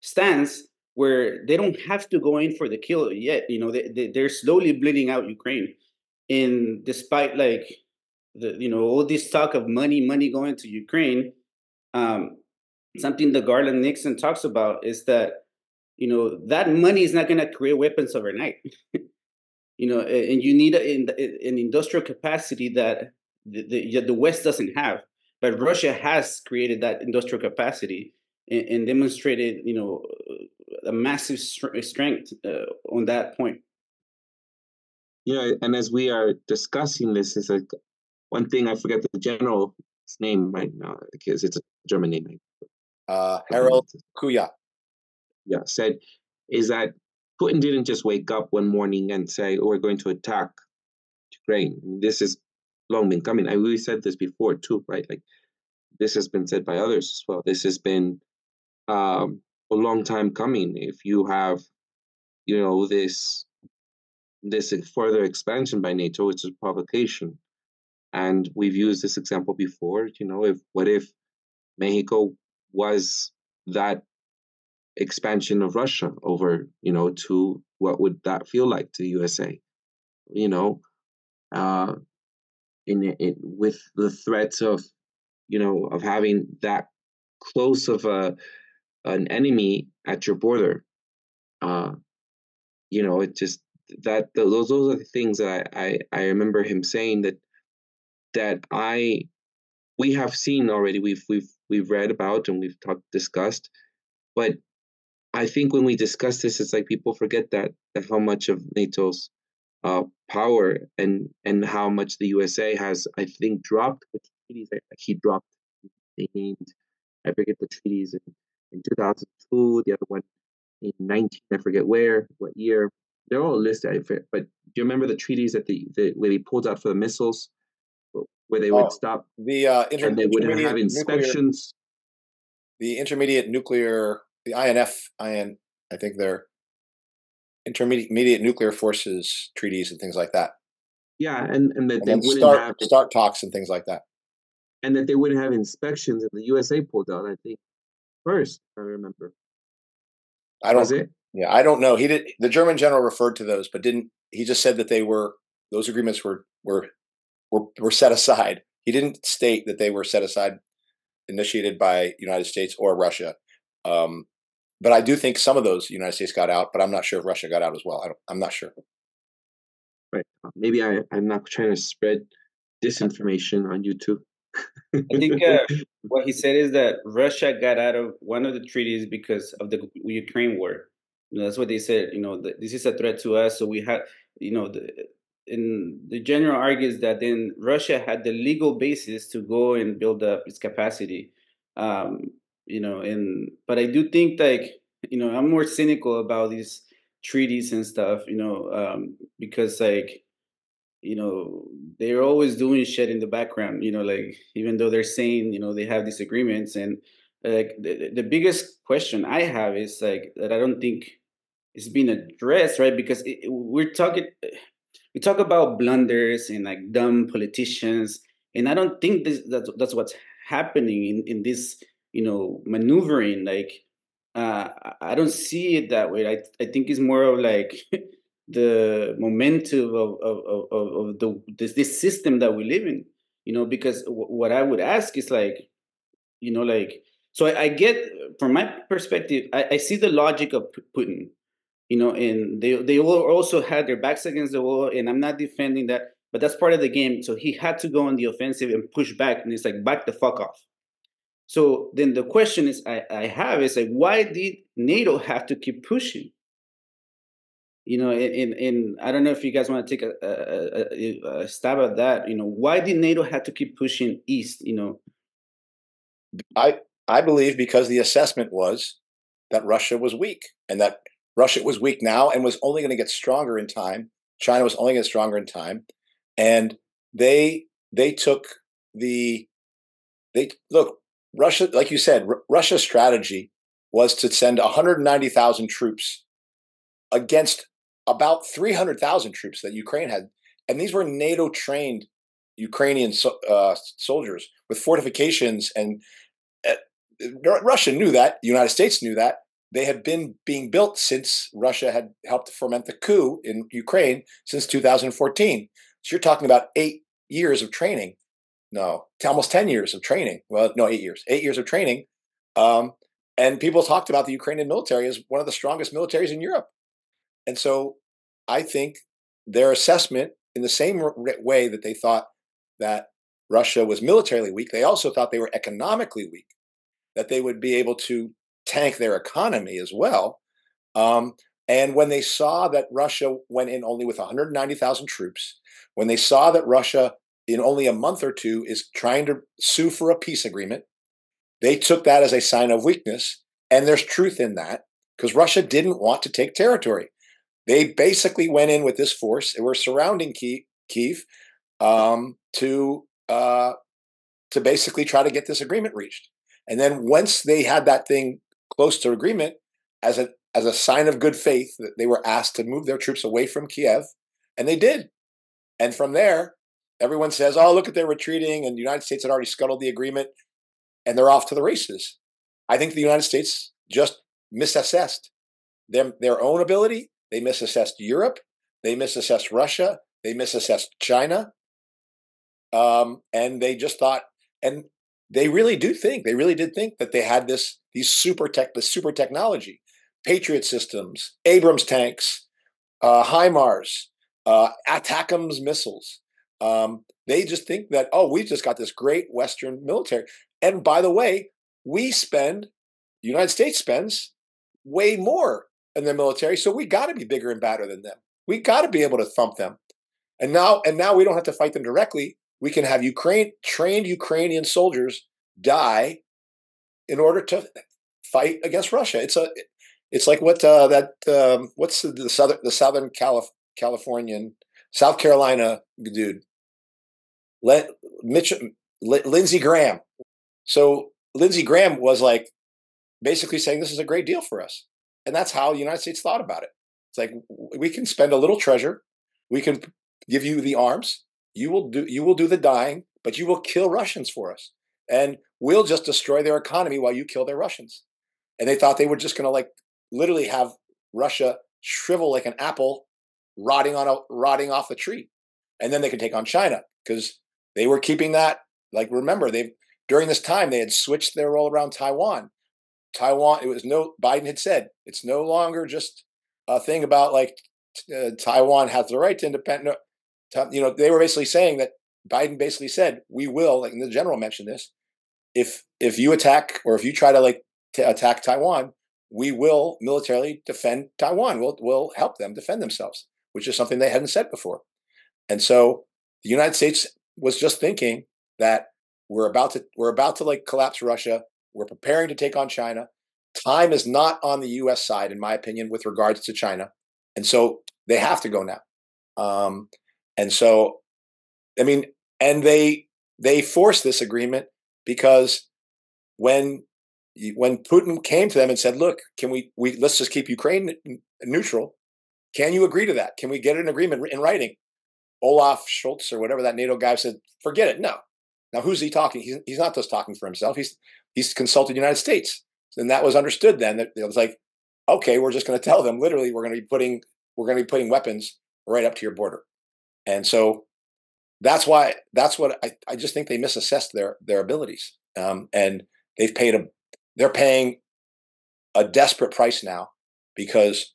stance where they don't have to go in for the kill yet. You know, they, they they're slowly bleeding out Ukraine, and despite like the you know all this talk of money, money going to Ukraine, um, something that Garland Nixon talks about is that you know that money is not going to create weapons overnight. you know, and you need an, an industrial capacity that the, the, the West doesn't have, but Russia has created that industrial capacity and, and demonstrated, you know, a massive strength uh, on that point. Yeah, and as we are discussing this, is like one thing I forget the general's name right now because it's a German name. Uh, Harold Kujat. Yeah, said is that Putin didn't just wake up one morning and say, oh, "We're going to attack Ukraine." This has long been coming. I we said this before too, right? Like this has been said by others as well. This has been um, a long time coming. If you have, you know, this this further expansion by NATO, it's a provocation. And we've used this example before. You know, if what if Mexico was that expansion of Russia over, you know, to what would that feel like to USA? You know, uh, in it with the threats of, you know, of having that close of a an enemy at your border. Uh, you know, it just that those those are the things that I, I I remember him saying that that I we have seen already. We've we've we've read about and we've talked discussed, but I think when we discuss this, it's like people forget that, that how much of NATO's uh, power and and how much the USA has, I think, dropped the treaties. He dropped. They named, I forget the treaties in, in 2002. The other one in 19, I forget where, what year. They're all listed. But do you remember the treaties that the, the where they pulled out for the missiles, where they would oh, stop the uh, inter- and they wouldn't have inspections. Nuclear, the intermediate nuclear the INF, IN, I think they're intermediate nuclear forces treaties and things like that. Yeah, and and that and they wouldn't start, have start talks and things like that. And that they wouldn't have inspections, and the USA pulled out. I think first, I remember. I don't. Was it? Yeah, I don't know. He did. The German general referred to those, but didn't. He just said that they were those agreements were were were, were set aside. He didn't state that they were set aside, initiated by United States or Russia. Um, but I do think some of those United States got out, but I'm not sure if Russia got out as well. I am not sure. Right. Maybe I, I'm not trying to spread disinformation on YouTube. I think uh, what he said is that Russia got out of one of the treaties because of the Ukraine war. You know, that's what they said. You know, the, this is a threat to us, so we had, you know, the, and the general argues that then Russia had the legal basis to go and build up its capacity. Um, you know and but i do think like you know i'm more cynical about these treaties and stuff you know um because like you know they're always doing shit in the background you know like even though they're saying you know they have disagreements and like the, the biggest question i have is like that i don't think is being addressed right because it, we're talking we talk about blunders and like dumb politicians and i don't think this that's, that's what's happening in in this you know maneuvering like uh, I don't see it that way. I I think it's more of like the momentum of of of, of the this this system that we live in. You know, because w- what I would ask is like, you know, like so I, I get from my perspective, I, I see the logic of Putin. You know, and they they also had their backs against the wall, and I'm not defending that, but that's part of the game. So he had to go on the offensive and push back, and it's like back the fuck off so then the question is I, I have is like why did NATO have to keep pushing? You know, and, and I don't know if you guys want to take a, a, a, stab at that. You know, why did NATO have to keep pushing east? You know, I I believe because the assessment was that Russia was weak and that Russia was weak now and was only going to get stronger in time. China was only going to get stronger in time, and they they took the they look Russia, like you said, R- Russia's strategy was to send 190,000 troops against about 300,000 troops that Ukraine had, and these were NATO trained Ukrainian so, uh, soldiers with fortifications, and uh, Russia knew that. The United States knew that. They had been being built since Russia had helped foment the coup in Ukraine since 2014. So you're talking about eight years of training. No, almost 10 years of training. Well, no, eight years. Eight years of training. Um, and people talked about the Ukrainian military as one of the strongest militaries in Europe. And so I think their assessment, in the same way that they thought that Russia was militarily weak, they also thought they were economically weak, that they would be able to tank their economy as well. Um, and when they saw that Russia went in only with 190,000 troops, when they saw that Russia in only a month or two is trying to sue for a peace agreement, they took that as a sign of weakness. And there's truth in that because Russia didn't want to take territory. They basically went in with this force. They were surrounding Kiev um, to uh, to basically try to get this agreement reached. And then once they had that thing close to agreement, as a as a sign of good faith, that they were asked to move their troops away from Kiev, and they did. And from there, everyone says, "Oh, look at their retreating," and the United States had already scuttled the agreement, and they're off to the races. I think the United States just misassessed their their own ability. They misassessed Europe. They misassessed Russia. They misassessed China. Um, and they just thought, and they really do think, they really did think that they had this these super tech, this super technology, Patriot systems, Abrams tanks, uh, HIMARS, uh, missiles. Um, they just think that oh, we've just got this great Western military. And by the way, we spend, the United States spends way more in their military, so we got to be bigger and badder than them. We got to be able to thump them. And now, and now we don't have to fight them directly. We can have Ukraine trained Ukrainian soldiers die in order to fight against Russia. It's a, it's like what uh, that um, what's the, the southern the Southern Calif- Californian South Carolina dude, Le- Mitch Lindsey Graham. So Lindsey Graham was like basically saying this is a great deal for us, and that's how the United States thought about it. It's like we can spend a little treasure, we can give you the arms, you will do you will do the dying, but you will kill Russians for us, and we'll just destroy their economy while you kill their Russians. And they thought they were just going to like literally have Russia shrivel like an apple rotting on a rotting off the tree, and then they could take on China because they were keeping that. Like remember, they during this time they had switched their role around Taiwan. Taiwan, it was no Biden had said it's no longer just a thing about like uh, Taiwan has the right to independent. You know, they were basically saying that Biden basically said we will. Like the general mentioned this. If if you attack or if you try to like to attack Taiwan, we will militarily defend Taiwan. We'll we'll help them defend themselves, which is something they hadn't said before. And so the United States was just thinking that we're about to we're about to like collapse Russia. We're preparing to take on China. Time is not on the U.S. side, in my opinion, with regards to China, and so they have to go now. Um, and so, I mean, and they they forced this agreement because when when Putin came to them and said, "Look, can we we let's just keep Ukraine neutral? Can you agree to that? Can we get an agreement in writing?" Olaf Scholz or whatever that NATO guy said, "Forget it. No." Now, who's he talking? He's, he's not just talking for himself. He's he's consulted the United States, and that was understood. Then that it was like, okay, we're just going to tell them literally, we're going to be putting we're going to be putting weapons right up to your border, and so that's why that's what I, I just think they misassessed their their abilities, um, and they've paid a they're paying a desperate price now because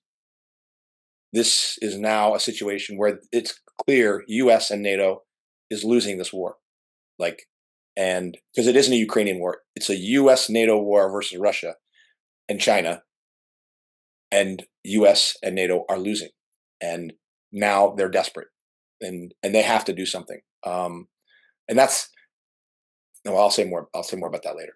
this is now a situation where it's clear U.S. and NATO is losing this war, like, and because it isn't a Ukrainian war, it's a U.S. NATO war versus Russia and China, and U.S. and NATO are losing, and now they're desperate, and and they have to do something, um, and that's. No, I'll say more. I'll say more about that later.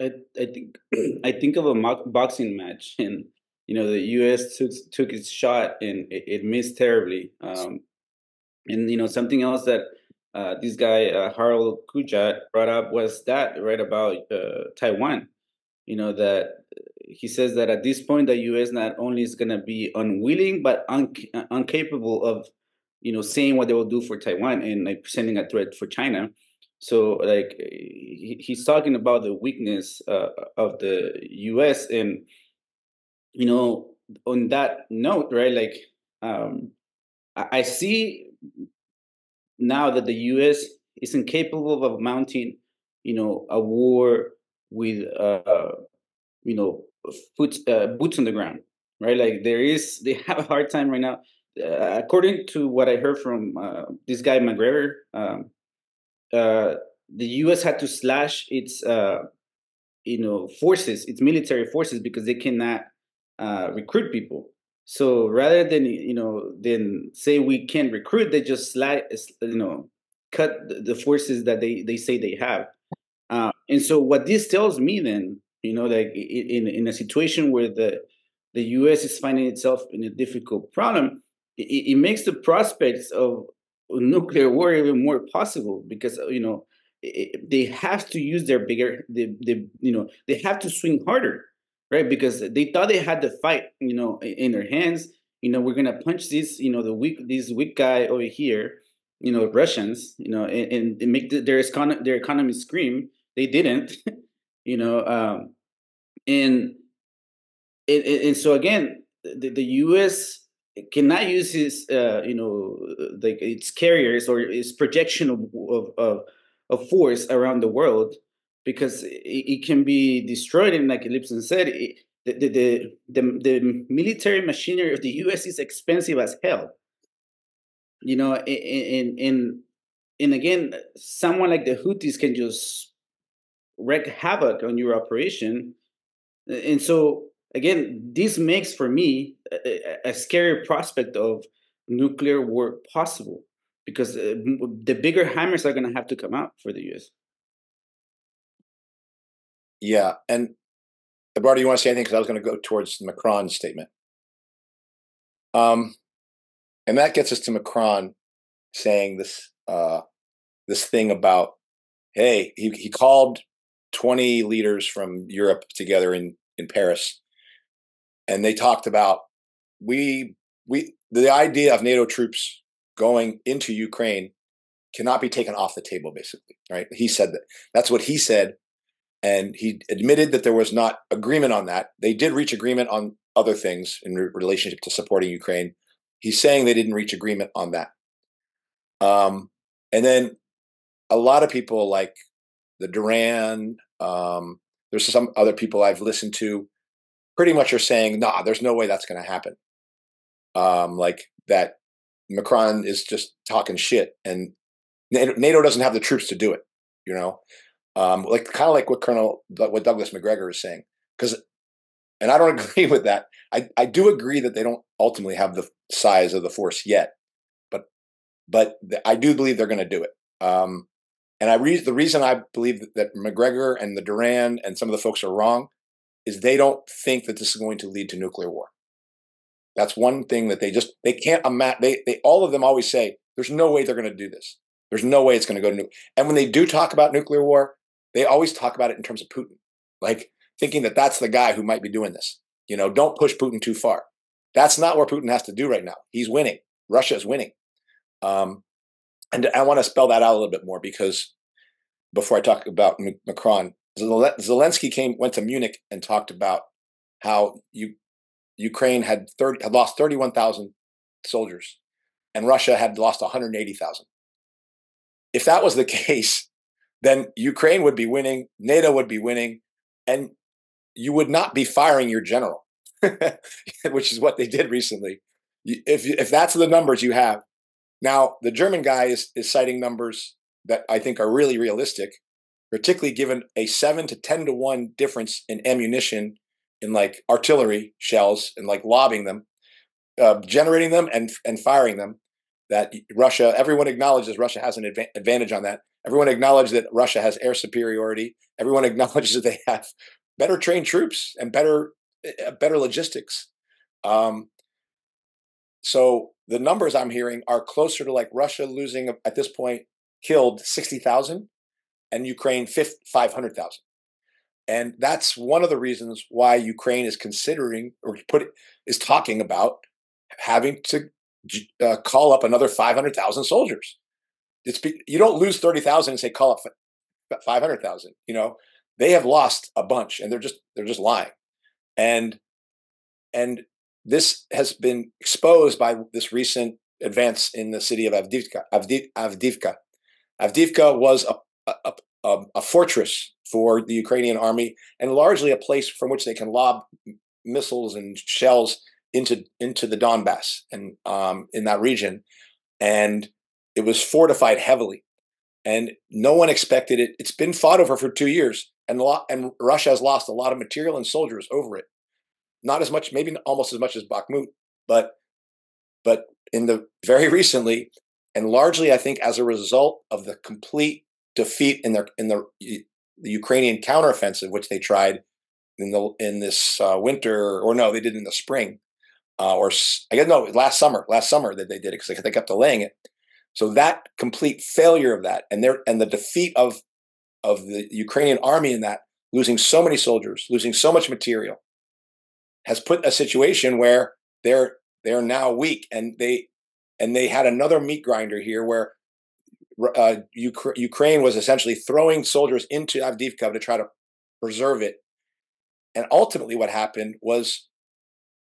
I, I think I think of a boxing match, and you know the U.S. took took its shot and it, it missed terribly. Um, and you know something else that uh, this guy uh, Harold Kujat brought up was that right about uh, Taiwan. You know that he says that at this point the U.S. not only is going to be unwilling but un- incapable of you know saying what they will do for Taiwan and like presenting a threat for China. So like he, he's talking about the weakness uh, of the U.S. and you know on that note, right? Like um, I, I see now that the U.S. is incapable of mounting, you know, a war with, uh, you know, foot, uh, boots on the ground, right? Like there is, they have a hard time right now. Uh, according to what I heard from uh, this guy Macgregor, um, uh, the U.S. had to slash its, uh, you know, forces, its military forces, because they cannot uh, recruit people. So rather than you know than say we can't recruit, they just slash you know cut the forces that they they say they have. And so what this tells me then, you know, like in in a situation where the the U.S. is finding itself in a difficult problem, it, it makes the prospects of nuclear war even more possible because you know it, they have to use their bigger, the the you know they have to swing harder right? Because they thought they had the fight, you know, in their hands. You know, we're gonna punch this, you know, the weak, this weak guy over here, you know, Russians, you know, and, and make the, their econ- their economy scream. They didn't, you know, um, and, and and so again, the, the U.S. cannot use his, uh, you know, like its carriers or its projection of, of, of, of force around the world because it, it can be destroyed. And like Lipson said, it, the, the, the, the, the military machinery of the U.S. is expensive as hell. You know, and, and, and again, someone like the Houthis can just wreak havoc on your operation. And so, again, this makes for me a, a scary prospect of nuclear war possible because uh, the bigger hammers are going to have to come out for the US. Yeah, and Eduardo, you want to say anything? Because I was going to go towards Macron's statement. Um, and that gets us to Macron saying this uh, this thing about, hey, he he called twenty leaders from Europe together in in Paris, and they talked about we we the idea of NATO troops going into Ukraine cannot be taken off the table. Basically, right? He said that. That's what he said and he admitted that there was not agreement on that. They did reach agreement on other things in re- relationship to supporting Ukraine. He's saying they didn't reach agreement on that. Um, and then a lot of people like the Duran, um, there's some other people I've listened to, pretty much are saying, nah, there's no way that's going to happen. Um, like that Macron is just talking shit, and NATO doesn't have the troops to do it. You know, um, like kind of like what Colonel what Douglas Macgregor is saying. Because, and I don't agree with that. I I do agree that they don't ultimately have the size of the force yet, but but I do believe they're going to do it. Um, and I re- the reason I believe that Macgregor and the Duran and some of the folks are wrong is they don't think that this is going to lead to nuclear war. That's one thing that they just they can't imagine. They they all of them always say there's no way they're going to do this. There's no way it's going to go to nuclear. And when they do talk about nuclear war, they always talk about it in terms of Putin, like thinking that that's the guy who might be doing this. You know, don't push Putin too far. That's not what Putin has to do right now. He's winning. Russia is winning. Um, and I want to spell that out a little bit more because before I talk about Macron, Zelensky came went to Munich and talked about how you, Ukraine had 30, had lost 31,000 soldiers and Russia had lost 180,000. If that was the case, then Ukraine would be winning, NATO would be winning, and you would not be firing your general, which is what they did recently. If if that's the numbers you have, now the German guy is is citing numbers that I think are really realistic, particularly given a seven to ten to one difference in ammunition in like artillery shells and like lobbing them, uh, generating them and and firing them. That Russia, everyone acknowledges Russia has an advantage on that. Everyone acknowledges that Russia has air superiority. Everyone acknowledges that they have better trained troops and better uh, better logistics. Um, so the numbers I'm hearing are closer to like Russia losing at this point killed 60,000 and Ukraine 500,000. And that's one of the reasons why Ukraine is considering or put is talking about having to uh, call up another 500,000 soldiers. It's you don't lose 30,000 and say call up 500,000, you know. They have lost a bunch and they're just they're just lying. And and this has been exposed by this recent advance in the city of Avdiivka. Avdiivka. Avdiivka was a, a, a, a, fortress for the Ukrainian army and largely a place from which they can lob missiles and shells into into the Donbass and um, in that region. And it was fortified heavily, and no one expected it. It's been fought over for two years, and and Russia has lost a lot of material and soldiers over it. Not as much, maybe almost as much as Bakhmut, but but in the very recently, and largely, I think, as a result of the complete defeat in their in the the Ukrainian counteroffensive, which they tried in the in this uh, winter, or no, they did in the spring, uh, or I guess no, last summer, last summer that they did it because they, kept delaying it. So that complete failure of that, and their and the defeat of of the Ukrainian army in that, losing so many soldiers, losing so much material, has put a situation where they're they're now weak, and they and they had another meat grinder here where uh, Ukraine was essentially throwing soldiers into Avdiivka to try to preserve it. And ultimately, what happened was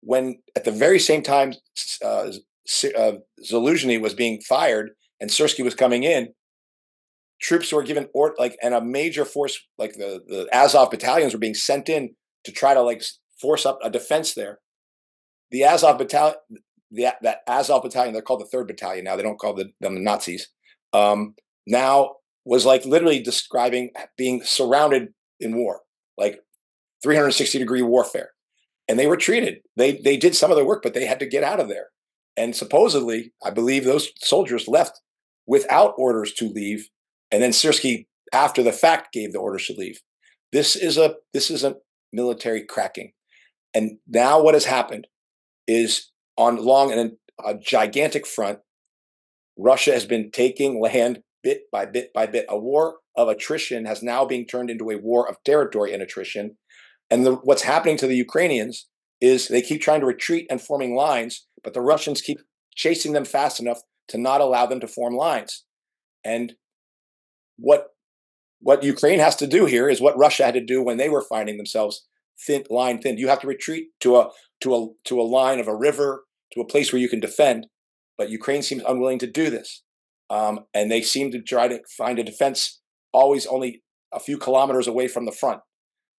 when, at the very same time, uh, uh, Zaluzhny was being fired and Syrsky was coming in, troops were given or like, and a major force like the the Azov battalions were being sent in to try to like force up a defense there. The Azov battalion, the, that Azov battalion, they're called the third battalion now. They don't call the, them the Nazis um, now was like literally describing being surrounded in war, like 360 degree warfare. And they were treated. They they did some of the work, but they had to get out of there. And supposedly, I believe those soldiers left without orders to leave. And then Syrsky, after the fact, gave the orders to leave. This is a this is a military cracking. And now what has happened is on long and a gigantic front, Russia has been taking land bit by bit by bit. A war of attrition has now been turned into a war of territory and attrition. And the, what's happening to the Ukrainians is they keep trying to retreat and forming lines, but the Russians keep chasing them fast enough to not allow them to form lines. And what what Ukraine has to do here is what Russia had to do when they were finding themselves thin line thin. You have to retreat to a to a to a line of a river, to a place where you can defend. But Ukraine seems unwilling to do this. Um, and they seem to try to find a defense always only a few kilometers away from the front.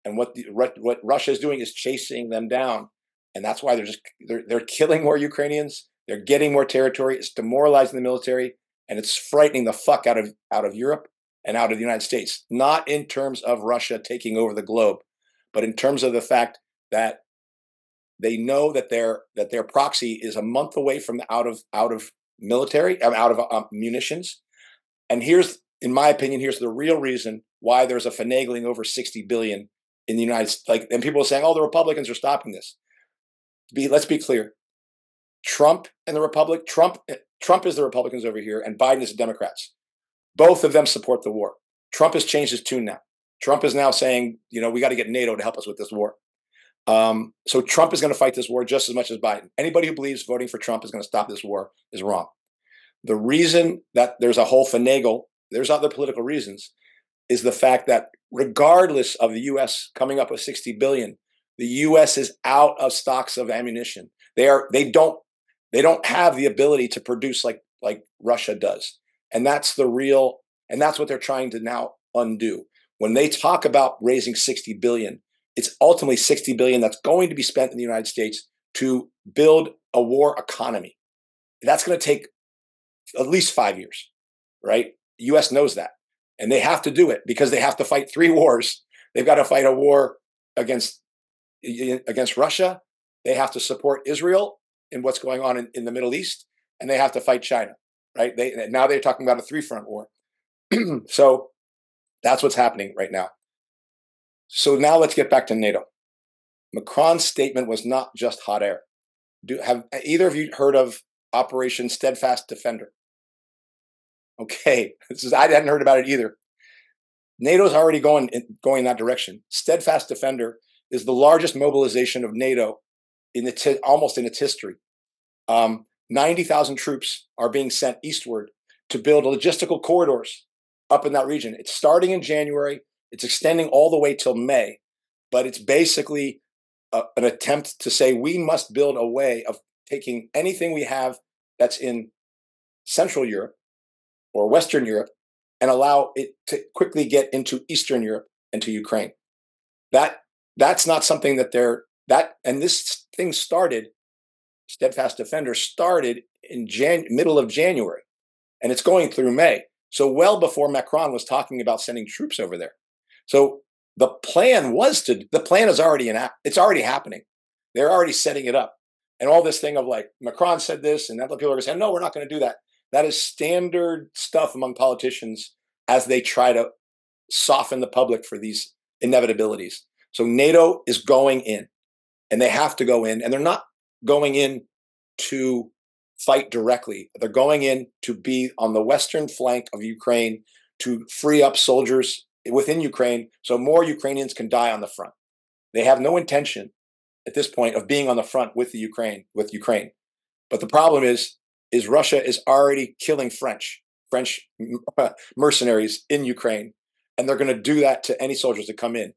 And what the, what Russia is doing is chasing them down, and that's why they're just they're they're killing more Ukrainians. They're getting more territory. It's demoralizing the military, and it's frightening the fuck out of out of Europe and out of the United States. Not in terms of Russia taking over the globe, but in terms of the fact that they know that their that their proxy is a month away from out of out of military um, out of um, munitions. And here's, in my opinion, here's the real reason why there's a finagling over 60 billion in the United States. Like, and people are saying, "Oh, the Republicans are stopping this." Be let's be clear. Trump and the Republic. Trump eh, Trump is the Republicans over here, and Biden is the Democrats. Both of them support the war. Trump has changed his tune now. Trump is now saying, you know, we got to get NATO to help us with this war. Um, so Trump is going to fight this war just as much as Biden. Anybody who believes voting for Trump is going to stop this war is wrong. The reason that there's a whole finagle, there's other political reasons, is the fact that regardless of the U.S. coming up with 60 billion, the U.S. is out of stocks of ammunition. They are they don't they don't have the ability to produce like like Russia does, and that's the real and that's what they're trying to now undo. When they talk about raising 60 billion, it's ultimately 60 billion that's going to be spent in the United States to build a war economy. That's going to take at least 5 years, right? US knows that. And they have to do it because they have to fight three wars. They've got to fight a war against against Russia, they have to support Israel in what's going on in, in the Middle East, and they have to fight China, right? They now they're talking about a three-front war. so that's what's happening right now. So now let's get back to NATO. Macron's statement was not just hot air. Do have either of you heard of Operation Steadfast Defender? Okay, this is I hadn't heard about it either. NATO's already going in, going that direction. Steadfast Defender is the largest mobilization of NATO in its almost in its history. Um, Ninety thousand troops are being sent eastward to build logistical corridors up in that region. It's starting in January. It's extending all the way till May, but it's basically a, an attempt to say we must build a way of taking anything we have that's in Central Europe or Western Europe and allow it to quickly get into Eastern Europe and to Ukraine. That that's not something that they're that and this thing started steadfast defender started in Jan- middle of January and it's going through May. So well before Macron was talking about sending troops over there. So the plan was to the plan is already in it's already happening. They're already setting it up. And all this thing of like Macron said this and other people are going to say, no, we're not going to do that. That is standard stuff among politicians as they try to soften the public for these inevitabilities. So NATO is going in and they have to go in and they're not going in to fight directly. They're going in to be on the western flank of Ukraine to free up soldiers within Ukraine so more Ukrainians can die on the front. They have no intention at this point of being on the front with the Ukraine with Ukraine. But the problem is is Russia is already killing French French mercenaries in Ukraine and they're going to do that to any soldiers that come in.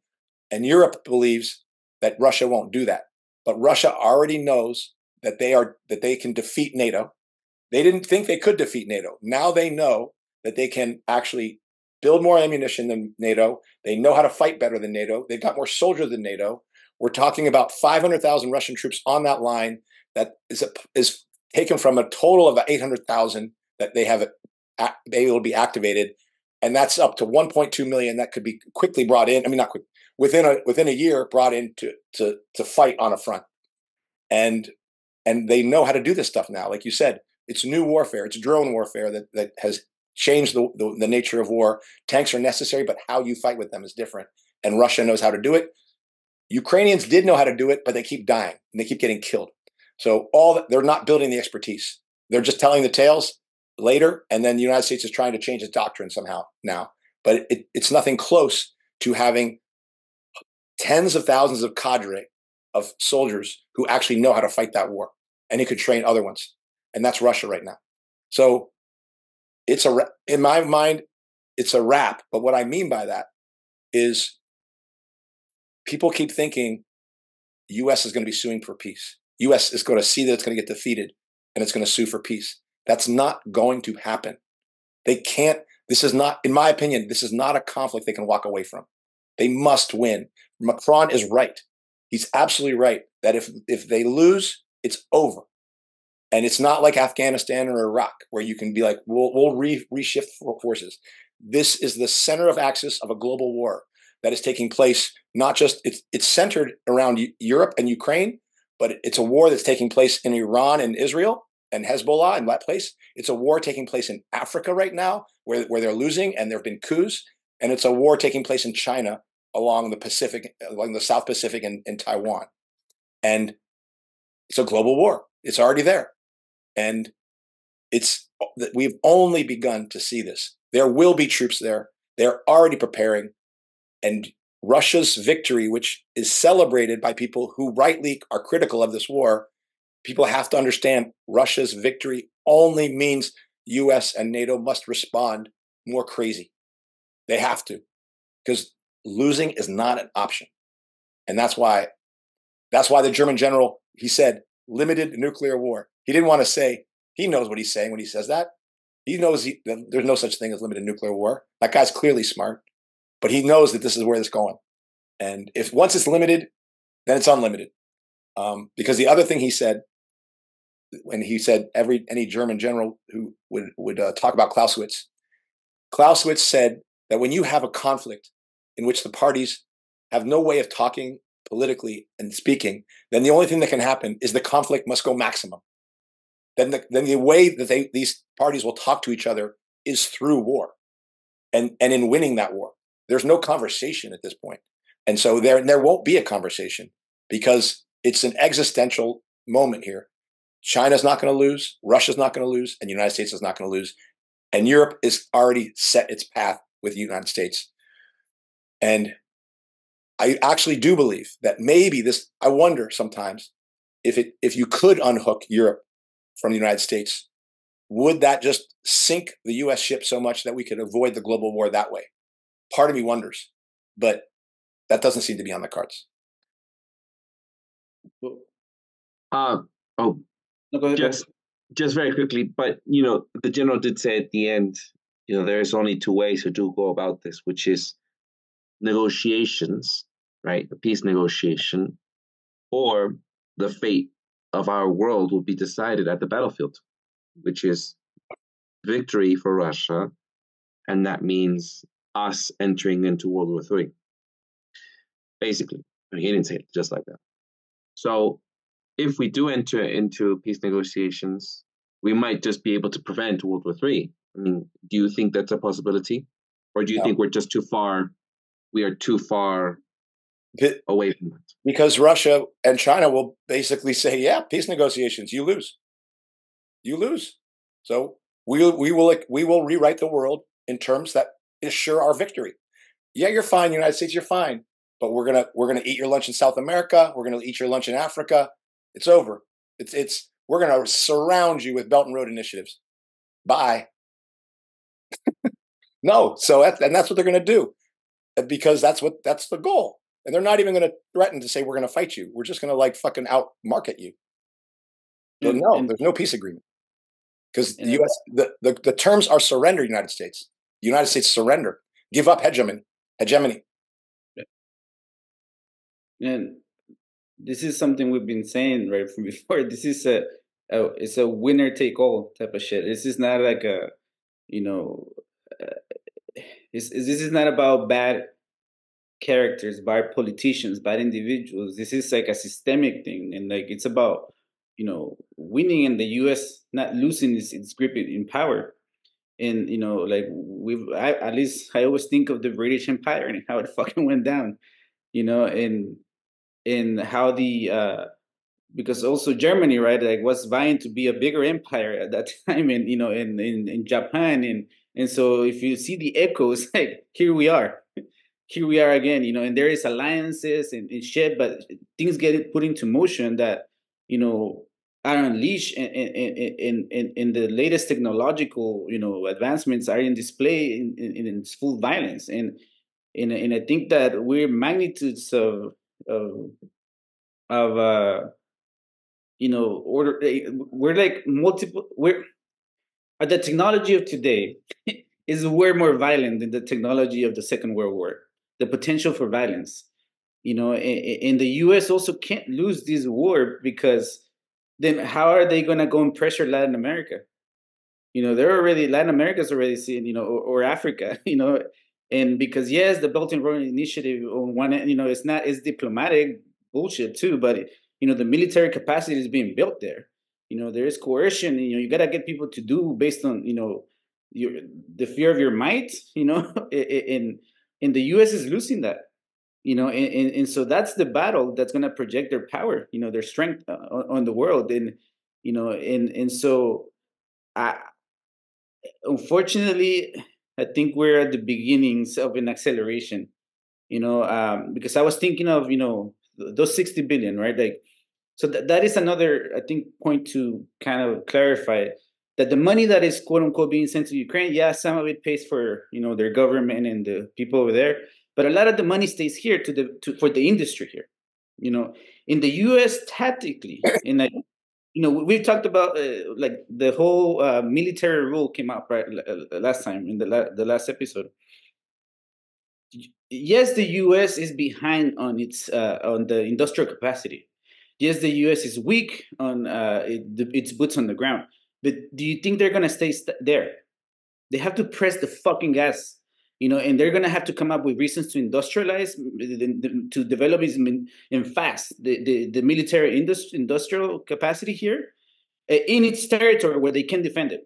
And Europe believes that Russia won't do that. But Russia already knows that they are that they can defeat NATO. They didn't think they could defeat NATO. Now they know that they can actually build more ammunition than NATO. They know how to fight better than NATO. They've got more soldiers than NATO. We're talking about 500,000 Russian troops on that line that is a, is taken from a total of 800,000 that they have uh, they will be activated and that's up to 1.2 million that could be quickly brought in. I mean, not quick, within a within a year, brought in to to to fight on a front, and and they know how to do this stuff now. Like you said, it's new warfare. It's drone warfare that that has changed the, the, the nature of war. Tanks are necessary, but how you fight with them is different. And Russia knows how to do it. Ukrainians did know how to do it, but they keep dying and they keep getting killed. So all they're not building the expertise. They're just telling the tales later, and then the United States is trying to change its doctrine somehow now. But it, it's nothing close to having tens of thousands of cadre of soldiers who actually know how to fight that war, and he could train other ones, and that's Russia right now. So it's a in my mind, it's a wrap. But what I mean by that is people keep thinking U.S. is going to be suing for peace. U.S. is going to see that it's going to get defeated, and it's going to sue for peace. That's not going to happen. They can't. This is not, in my opinion, this is not a conflict they can walk away from. They must win. Macron is right. He's absolutely right that if if they lose, it's over. And it's not like Afghanistan or Iraq where you can be like, we'll we'll re, reshift forces. This is the center of axis of a global war that is taking place. Not just it's it's centered around Europe and Ukraine, but it's a war that's taking place in Iran and Israel and Hezbollah in that place. It's a war taking place in Africa right now, where, where they're losing and there have been coups. And it's a war taking place in China along the Pacific, along the South Pacific and, and Taiwan. And it's a global war. It's already there. And it's that we've only begun to see this. There will be troops there. They're already preparing. And Russia's victory, which is celebrated by people who rightly are critical of this war, people have to understand Russia's victory only means US and NATO must respond more crazy. They have to, because losing is not an option. And that's why that's why the German general he said limited nuclear war. He didn't want to say he knows what he's saying when he says that. He knows he, there's no such thing as limited nuclear war. That guy's clearly smart, but he knows that this is where it's going. And if once it's limited, then it's unlimited. Um, because the other thing he said when he said every any German general who would would uh, talk about Clausewitz, Clausewitz said that when you have a conflict in which the parties have no way of talking politically and speaking, then the only thing that can happen is the conflict must go maximum. Then the, then the way that they, these parties will talk to each other is through war, and and in winning that war, there's no conversation at this point, and so there there won't be a conversation because it's an existential moment here China's not going to lose, Russia's not going to lose, and the United States is not going to lose. and Europe is already set its path with the United States. And I actually do believe that maybe this. I wonder sometimes if it if you could unhook Europe from the United States, would that just sink the U.S. ship so much that we could avoid the global war that way? Part of me wonders, but that doesn't seem to be on the cards. Uh, oh, No, go ahead. just just very quickly, but you know, the general did say at the end, you know, there's only two ways to do go about this, which is negotiations, right? A peace negotiation, or the fate of our world will be decided at the battlefield, which is victory for Russia, and that means us entering into World War Three. Basically, I mean, he didn't say it just like that. So, if we do enter into peace negotiations, we might just be able to prevent World War Three. I mean, do you think that's a possibility, or do you No. think we're just too far? We are too far away from that. because Russia and China will basically say, "Yeah, peace negotiations, you lose, you lose." So we we will we will rewrite the world in terms that assure our victory. Yeah, you're fine, United States, you're fine, but we're gonna we're gonna eat your lunch in South America. We're gonna eat your lunch in Africa. It's over. It's it's we're gonna surround you with Belt and Road initiatives. Bye. no, so that's, and that's what they're gonna do, because that's what that's the goal. And they're not even going to threaten to say we're going to fight you. We're just going to like fucking out market you. But And- no, and- there's no peace agreement because the U.S. The, the the terms are surrender. United States. United States surrender. Give up hegemony. Hegemony. And this is something we've been saying right from before. This is a, a it's a winner take all type of shit. This is not like a, you know, it's- this is not about bad characters, bad politicians, bad individuals. This is like a systemic thing, and like it's about you know winning and the U.S. not losing its, its grip in, power. And you know, like we've I, at least I always think of the British Empire and how it fucking went down. You know, and in how the uh because also Germany, right, like was vying to be a bigger empire at that time, and you know, in in, in Japan, and and so if you see the echoes, like here we are, here we are again, you know, and there is alliances and, and shit, but things get put into motion that you know are unleashed, and in in in, in the latest technological you know advancements are in display in, in, in full violence, and and and I think that we're magnitudes of of of uh you know order eh, we're like multiple we're the technology of today is way more violent than the technology of the second world war. The potential for violence. You know and the us also can't lose this war because then how are they going to go and pressure latin america? You know they're already latin america's already seeing you know or, or africa you know and because yes the belt and road initiative on one you know it's not it's diplomatic bullshit too but you know the military capacity is being built there you know there is coercion you know you got to get people to do based on you know your the fear of your might you know and and the us is losing that you know and, and, and so that's the battle that's going to project their power you know their strength uh, on, on the world and you know and and so i unfortunately i think we're at the beginnings of an acceleration you know um because i was thinking of you know those 60 billion right? Like so th- that is another i think point to kind of clarify that the money that is quote unquote being sent to ukraine yeah some of it pays for you know their government and the people over there but a lot of the money stays here to the to, for the industry here you know? In the us tactically in that you know we've talked about uh, like the whole uh, military rule came out right uh, last time in the la- the last episode. Yes the us is behind on its uh, on the industrial capacity yes the us is weak on uh, it, its boots on the ground but do you think they're going to stay st- there? They have to press the fucking gas you know and they're going to have to come up with reasons to industrialize to develop in fast the, the, the military industri- industrial capacity here in its territory where they can defend it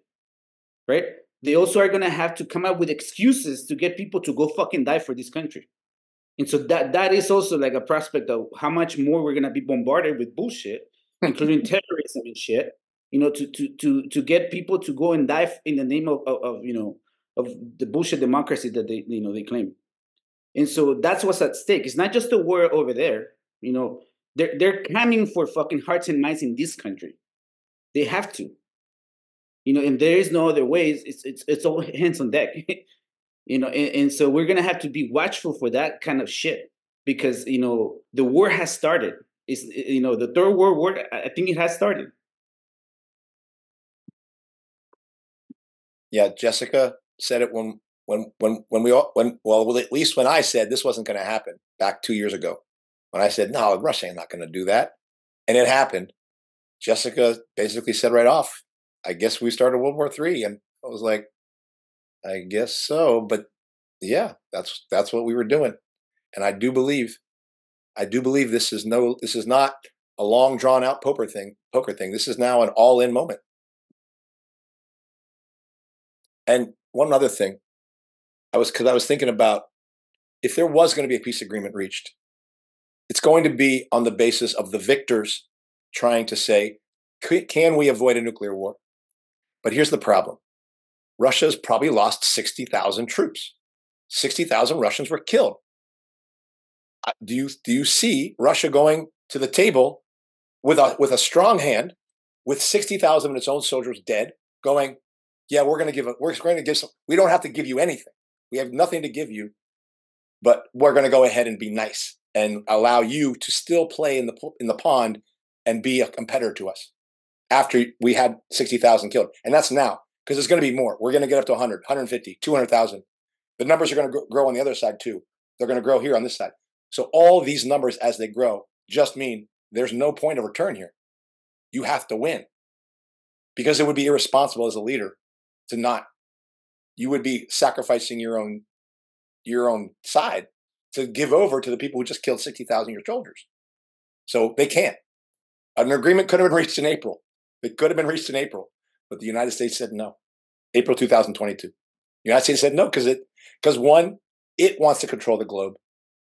right? They also are going to have to come up with excuses to get people to go fucking die for this country and so that that is also like a prospect of how much more we're going to be bombarded with bullshit including terrorism and shit you know, to to to to get people to go and die in the name of, of, of you know of the bullshit democracy that they you know they claim. And so that's what's at stake. It's not just the war over there. You know, they're they're coming for fucking hearts and minds in this country. They have to. You know, and there is no other ways. It's it's it's all hands on deck. you know, and, and so we're gonna have to be watchful for that kind of shit because you know the war has started. It's eh, you know the third world war. I think it has started. Yeah, Jessica said it when when when when we all when well at least when I said this wasn't going to happen back two years ago. When I said no, Russia ain't not going to do that, and it happened. Jessica basically said right off, "I guess we started World War three and I was like, "I guess so," but yeah, that's that's what we were doing, and I do believe, I do believe this is no, this is not a long drawn out poker thing. Poker thing. This is now an all in moment. And one other thing, I was because I was thinking about if there was going to be a peace agreement reached, it's going to be on the basis of the victors trying to say, can we avoid a nuclear war? But here's the problem Russia's probably lost 60,000 troops. 60,000 Russians were killed. Do you, do you see Russia going to the table with a, with a strong hand, with 60,000 of its own soldiers dead, going, yeah, we're going to give, a, we're going to give some, we don't have to give you anything. We have nothing to give you, but we're going to go ahead and be nice and allow you to still play in the in the pond and be a competitor to us after we had 60,000 killed. And that's now because it's going to be more. We're going to get up to 100, 150, 200,000. The numbers are going to grow on the other side too. They're going to grow here on this side. So all these numbers as they grow just mean there's no point of return here. You have to win because it would be irresponsible as a leader to not. You would be sacrificing your own your own side to give over to the people who just killed 60,000 of your soldiers. So they can't. An agreement could have been reached in April. It could have been reached in April, but the United States said no. April 2022. The United States said no because it because one, it wants to control the globe.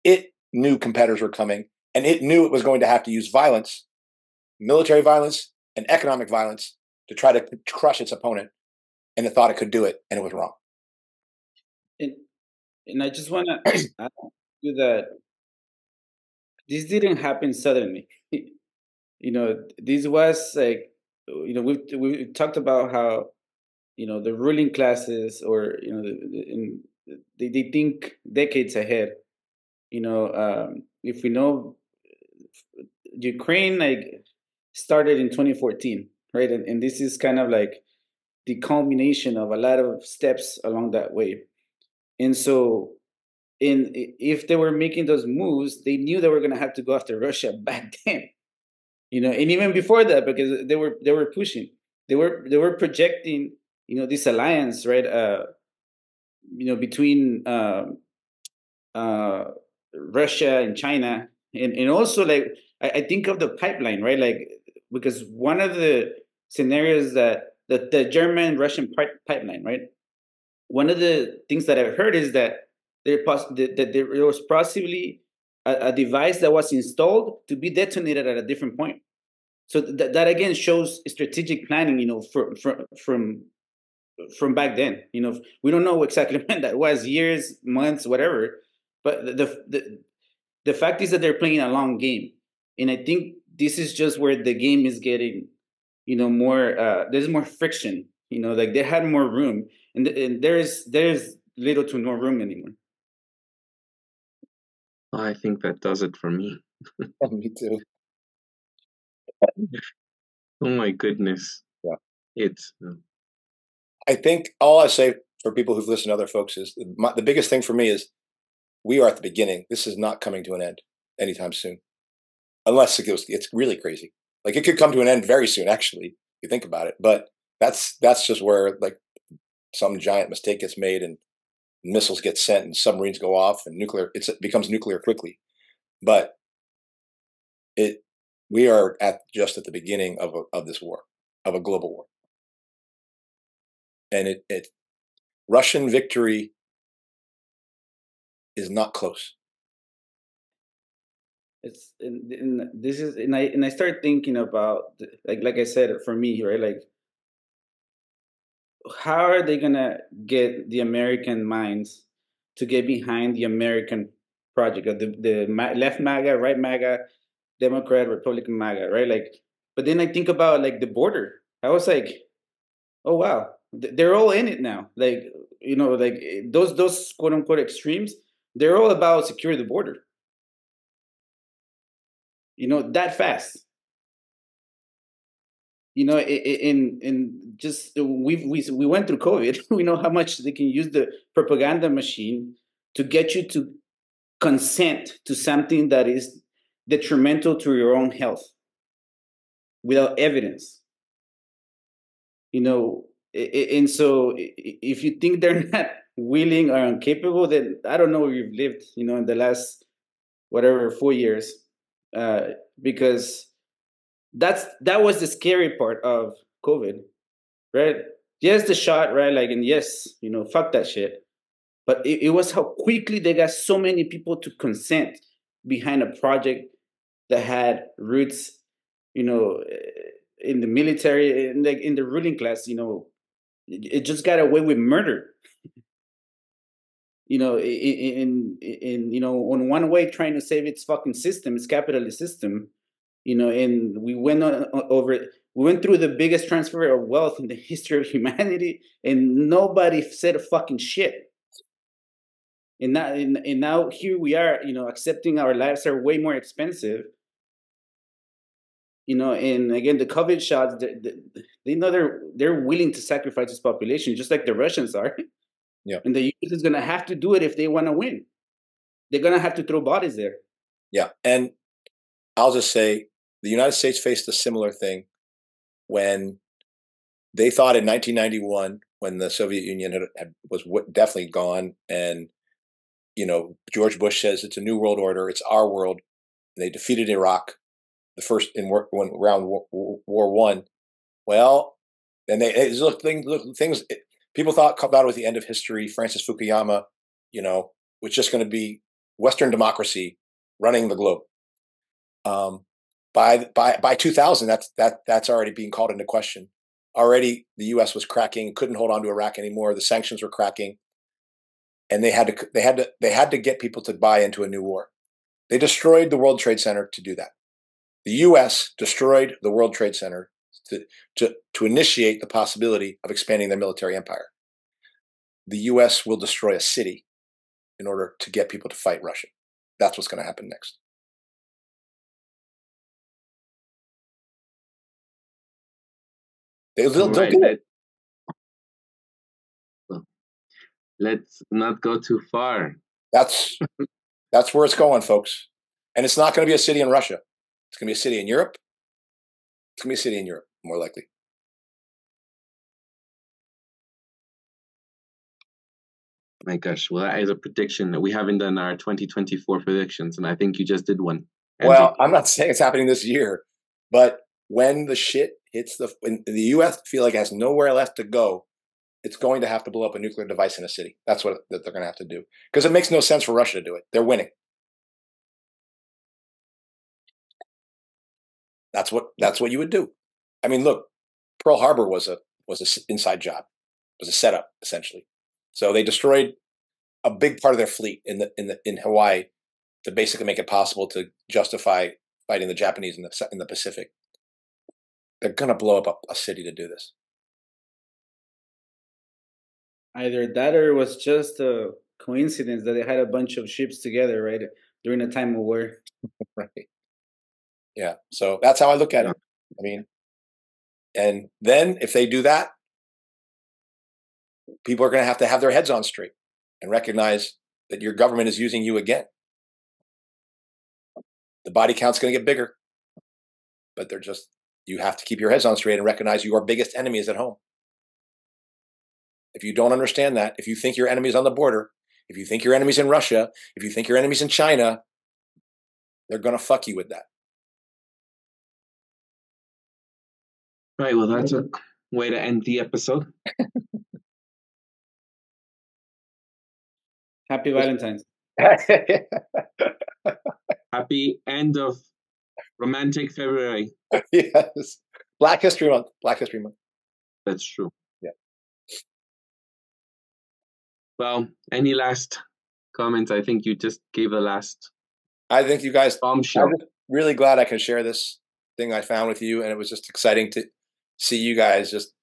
It knew competitors were coming, and it knew it was going to have to use violence, military violence, and economic violence to try to crush its opponent. And it thought it could do it, and it was wrong. And and I just want to add to that. This didn't happen suddenly. you know, this was like, you know, we've we talked about how, you know, the ruling classes or you know, in, they they think decades ahead. You know, um, if we know Ukraine like started in 2014, right, and, and this is kind of like the culmination of a lot of steps along that way. And so in if they were making those moves, they knew they were going to have to go after Russia back then. You know, and even before that, because they were they were pushing, they were they were projecting, you know, this alliance, right? Uh, you know, between uh, uh, Russia and China, and and also like I, I think of the pipeline, right? Like because one of the scenarios that the, the German Russian pipeline, right? One of the things that I've heard is that there, that there was possibly a, a, device that was installed to be detonated at a different point. So th- that again shows strategic planning, you know, from from from from back then. You know, we don't know exactly when that was, years, months, whatever. But the the the fact is that they're playing a long game, and I think this is just where the game is getting, you know, more. Uh, there's more friction. You know, like they had more room, and, and there's there's little to no room anymore. I think that does it for me. me too. oh my goodness. Yeah. It's. Uh I think all I say for people who've listened to other folks is my, the biggest thing for me is we are at the beginning. This is not coming to an end anytime soon, unless it goes. It's really crazy. Like it could come to an end very soon. Actually, if you think about it, but that's that's just where like some giant mistake gets made and missiles get sent and submarines go off and nuclear it becomes nuclear quickly. But it we are at just at the beginning of a, of this war of a global war. And it, it russian victory is not close. It's and, and this is and I and I start thinking about like like I said for me right like how are they gonna get the American minds to get behind the American project of the the left MAGA right MAGA Democrat Republican MAGA right? Like but then I think about like the border. I was like oh wow. They're all in it now. Like you know like eh, those those quote unquote extremes they're all about secure the border. You know that fast you know in in just we've we, we went through covid. We know how much they can use the propaganda machine to get you to consent to something that is detrimental to your own health without evidence. You know and so if you think they're not willing or incapable then i don't know where you've lived you know in the last whatever four years uh, because that's that was the scary part of COVID, right? Yes, the shot, right? Like, and yes, you know, fuck that shit. But it, it was how quickly they got so many people to consent behind a project that had roots, you know, eh, in the military, in the in the ruling class. You know, it, just got away with murder. you know, i- i- in in you know, on one way trying to save its fucking system, its capitalist system, you know, and we went on, uh, over. We went through the biggest transfer of wealth in the history of humanity, and nobody said a fucking shit. And now, and, and now here we are, you know, accepting our lives are way more expensive. You know, and again, the COVID shots, they, they, they know they're they're willing to sacrifice this population, just like the Russians are. Yeah. And the U.S. is gonna have to do it if they want to win. They're gonna have to throw bodies there. Yeah. And I'll just say the United States faced a similar thing when they thought in 1991, when the Soviet Union had, had, was definitely gone, and you know George Bush says it's a new world order, it's our world. And they defeated Iraq, the first in war, when round war, war one. Well, and they look things look things it, people thought about it was the end of history. Francis Fukuyama, you know, was just going to be Western democracy running the globe. Um, by by by 2000, that's that that's already being called into question. Already, the U.S. was cracking, couldn't hold on to Iraq anymore. The sanctions were cracking, and they had to they had to they had to get people to buy into a new war. They destroyed the World Trade Center to do that. The U.S. destroyed the World Trade Center to to to initiate the possibility of expanding their military empire. The U.S. will destroy a city in order to get people to fight Russia. That's what's going to happen next. They'll, they'll Right, do it. let- Let's not go too far. That's that's where it's going, folks. And it's not going to be a city in Russia. It's going to be a city in Europe. It's going to be a city in Europe, more likely. My gosh, well, that is a prediction that we haven't done our 2024 predictions, and I think you just did one. Andrew. Well, I'm not saying it's happening this year, but when the shit hits the when the U.S. feel like it has nowhere left to go, it's going to have to blow up a nuclear device in a city. That's what that they're going to have to do because it makes no sense for Russia to do it. They're winning. That's what that's what you would do. I mean, look, Pearl Harbor was a was an inside job, it was a setup essentially. So they destroyed a big part of their fleet in the in the in Hawaii to basically make it possible to justify fighting the Japanese in the in the Pacific. They're gonna blow up a, a city to do this. Either that or it was just a coincidence that they had a bunch of ships together, right? During a time of war. Right. Yeah. So that's how I look at it. I mean, and then if they do that, people are going to have to have their heads on straight and recognize that your government is using you again. The body count's going to get bigger, but they're just, you have to keep your heads on straight and recognize your biggest enemy is at home. If you don't understand that, if you think your enemy's on the border, if you think your enemy's in Russia, if you think your enemy's in China, they're going to fuck you with that. Right, well, that's a way to end the episode. Happy Valentine's. Happy Happy end of romantic February. yes. Black History Month. Black History Month. That's true. Yeah. Well, any last comments? I think you just gave the last I think you guys bombshell. I'm really glad I can share this thing I found with you, and it was just exciting to see you guys just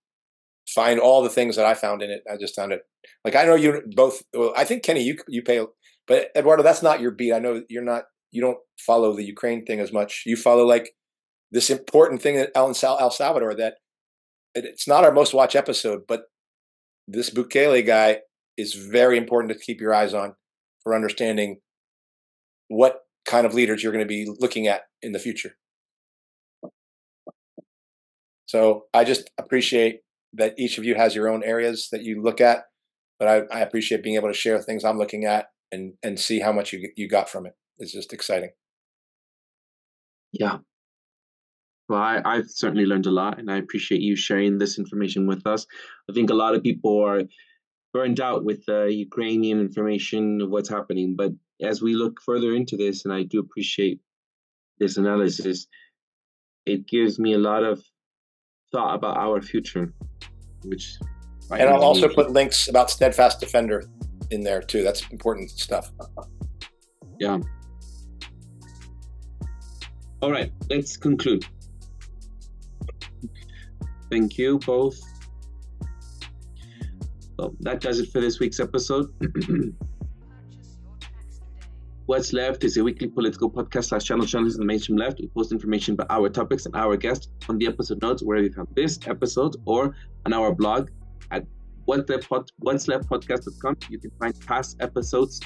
find all the things that I found in it. I just found it like I know you both. Well, I think Kenny, you you pay, but Eduardo, that's not your beat. I know you're not. You don't follow the Ukraine thing as much. You follow like this important thing at El, El Salvador that it's not our most watched episode, but this Bukele guy is very important to keep your eyes on for understanding what kind of leaders you're going to be looking at in the future. So I just appreciate that each of you has your own areas that you look at, but I, I appreciate being able to share things I'm looking at and and see how much you you got from it. It's just exciting. Yeah. Well, I, I've certainly learned a lot, and I appreciate you sharing this information with us. I think a lot of people are burned out with the Ukrainian information of what's happening, but as we look further into this, and I do appreciate this analysis, it gives me a lot of thought about our future, which. Right and I'll also put links about Steadfast Defender in there too. That's important stuff. Yeah. All right, let's conclude. Thank you both. Well, that does it for this week's episode. What's Left is a weekly political podcast slash channel in the mainstream left. We post information about our topics and our guests on the episode notes where you found this episode or on our blog at what's left podcast.com. You can find past episodes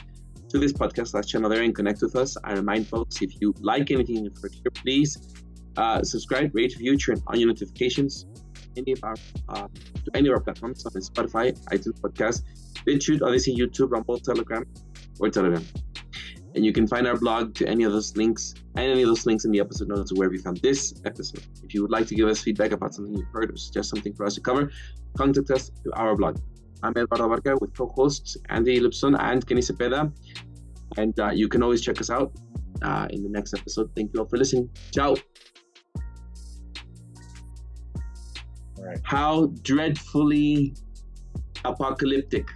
to this podcast slash channel there and connect with us. I remind folks if you like anything you've heard here, please uh, subscribe, rate, review, turn on your notifications. Any of our uh, to any of our platforms on Spotify, iTunes Podcast, BitChute, Odysee, YouTube, Rumble, Telegram, or Telegram. And you can find our blog to any of those links and any of those links in the episode notes where we found this episode. If you would like to give us feedback about something you've heard or suggest something for us to cover, contact us through our blog. I'm Eduardo Barca with co-hosts Andy Lipson and Kenny Cepeda. And uh, you can always check us out uh, in the next episode. Thank you all for listening. Ciao. Right. How dreadfully apocalyptic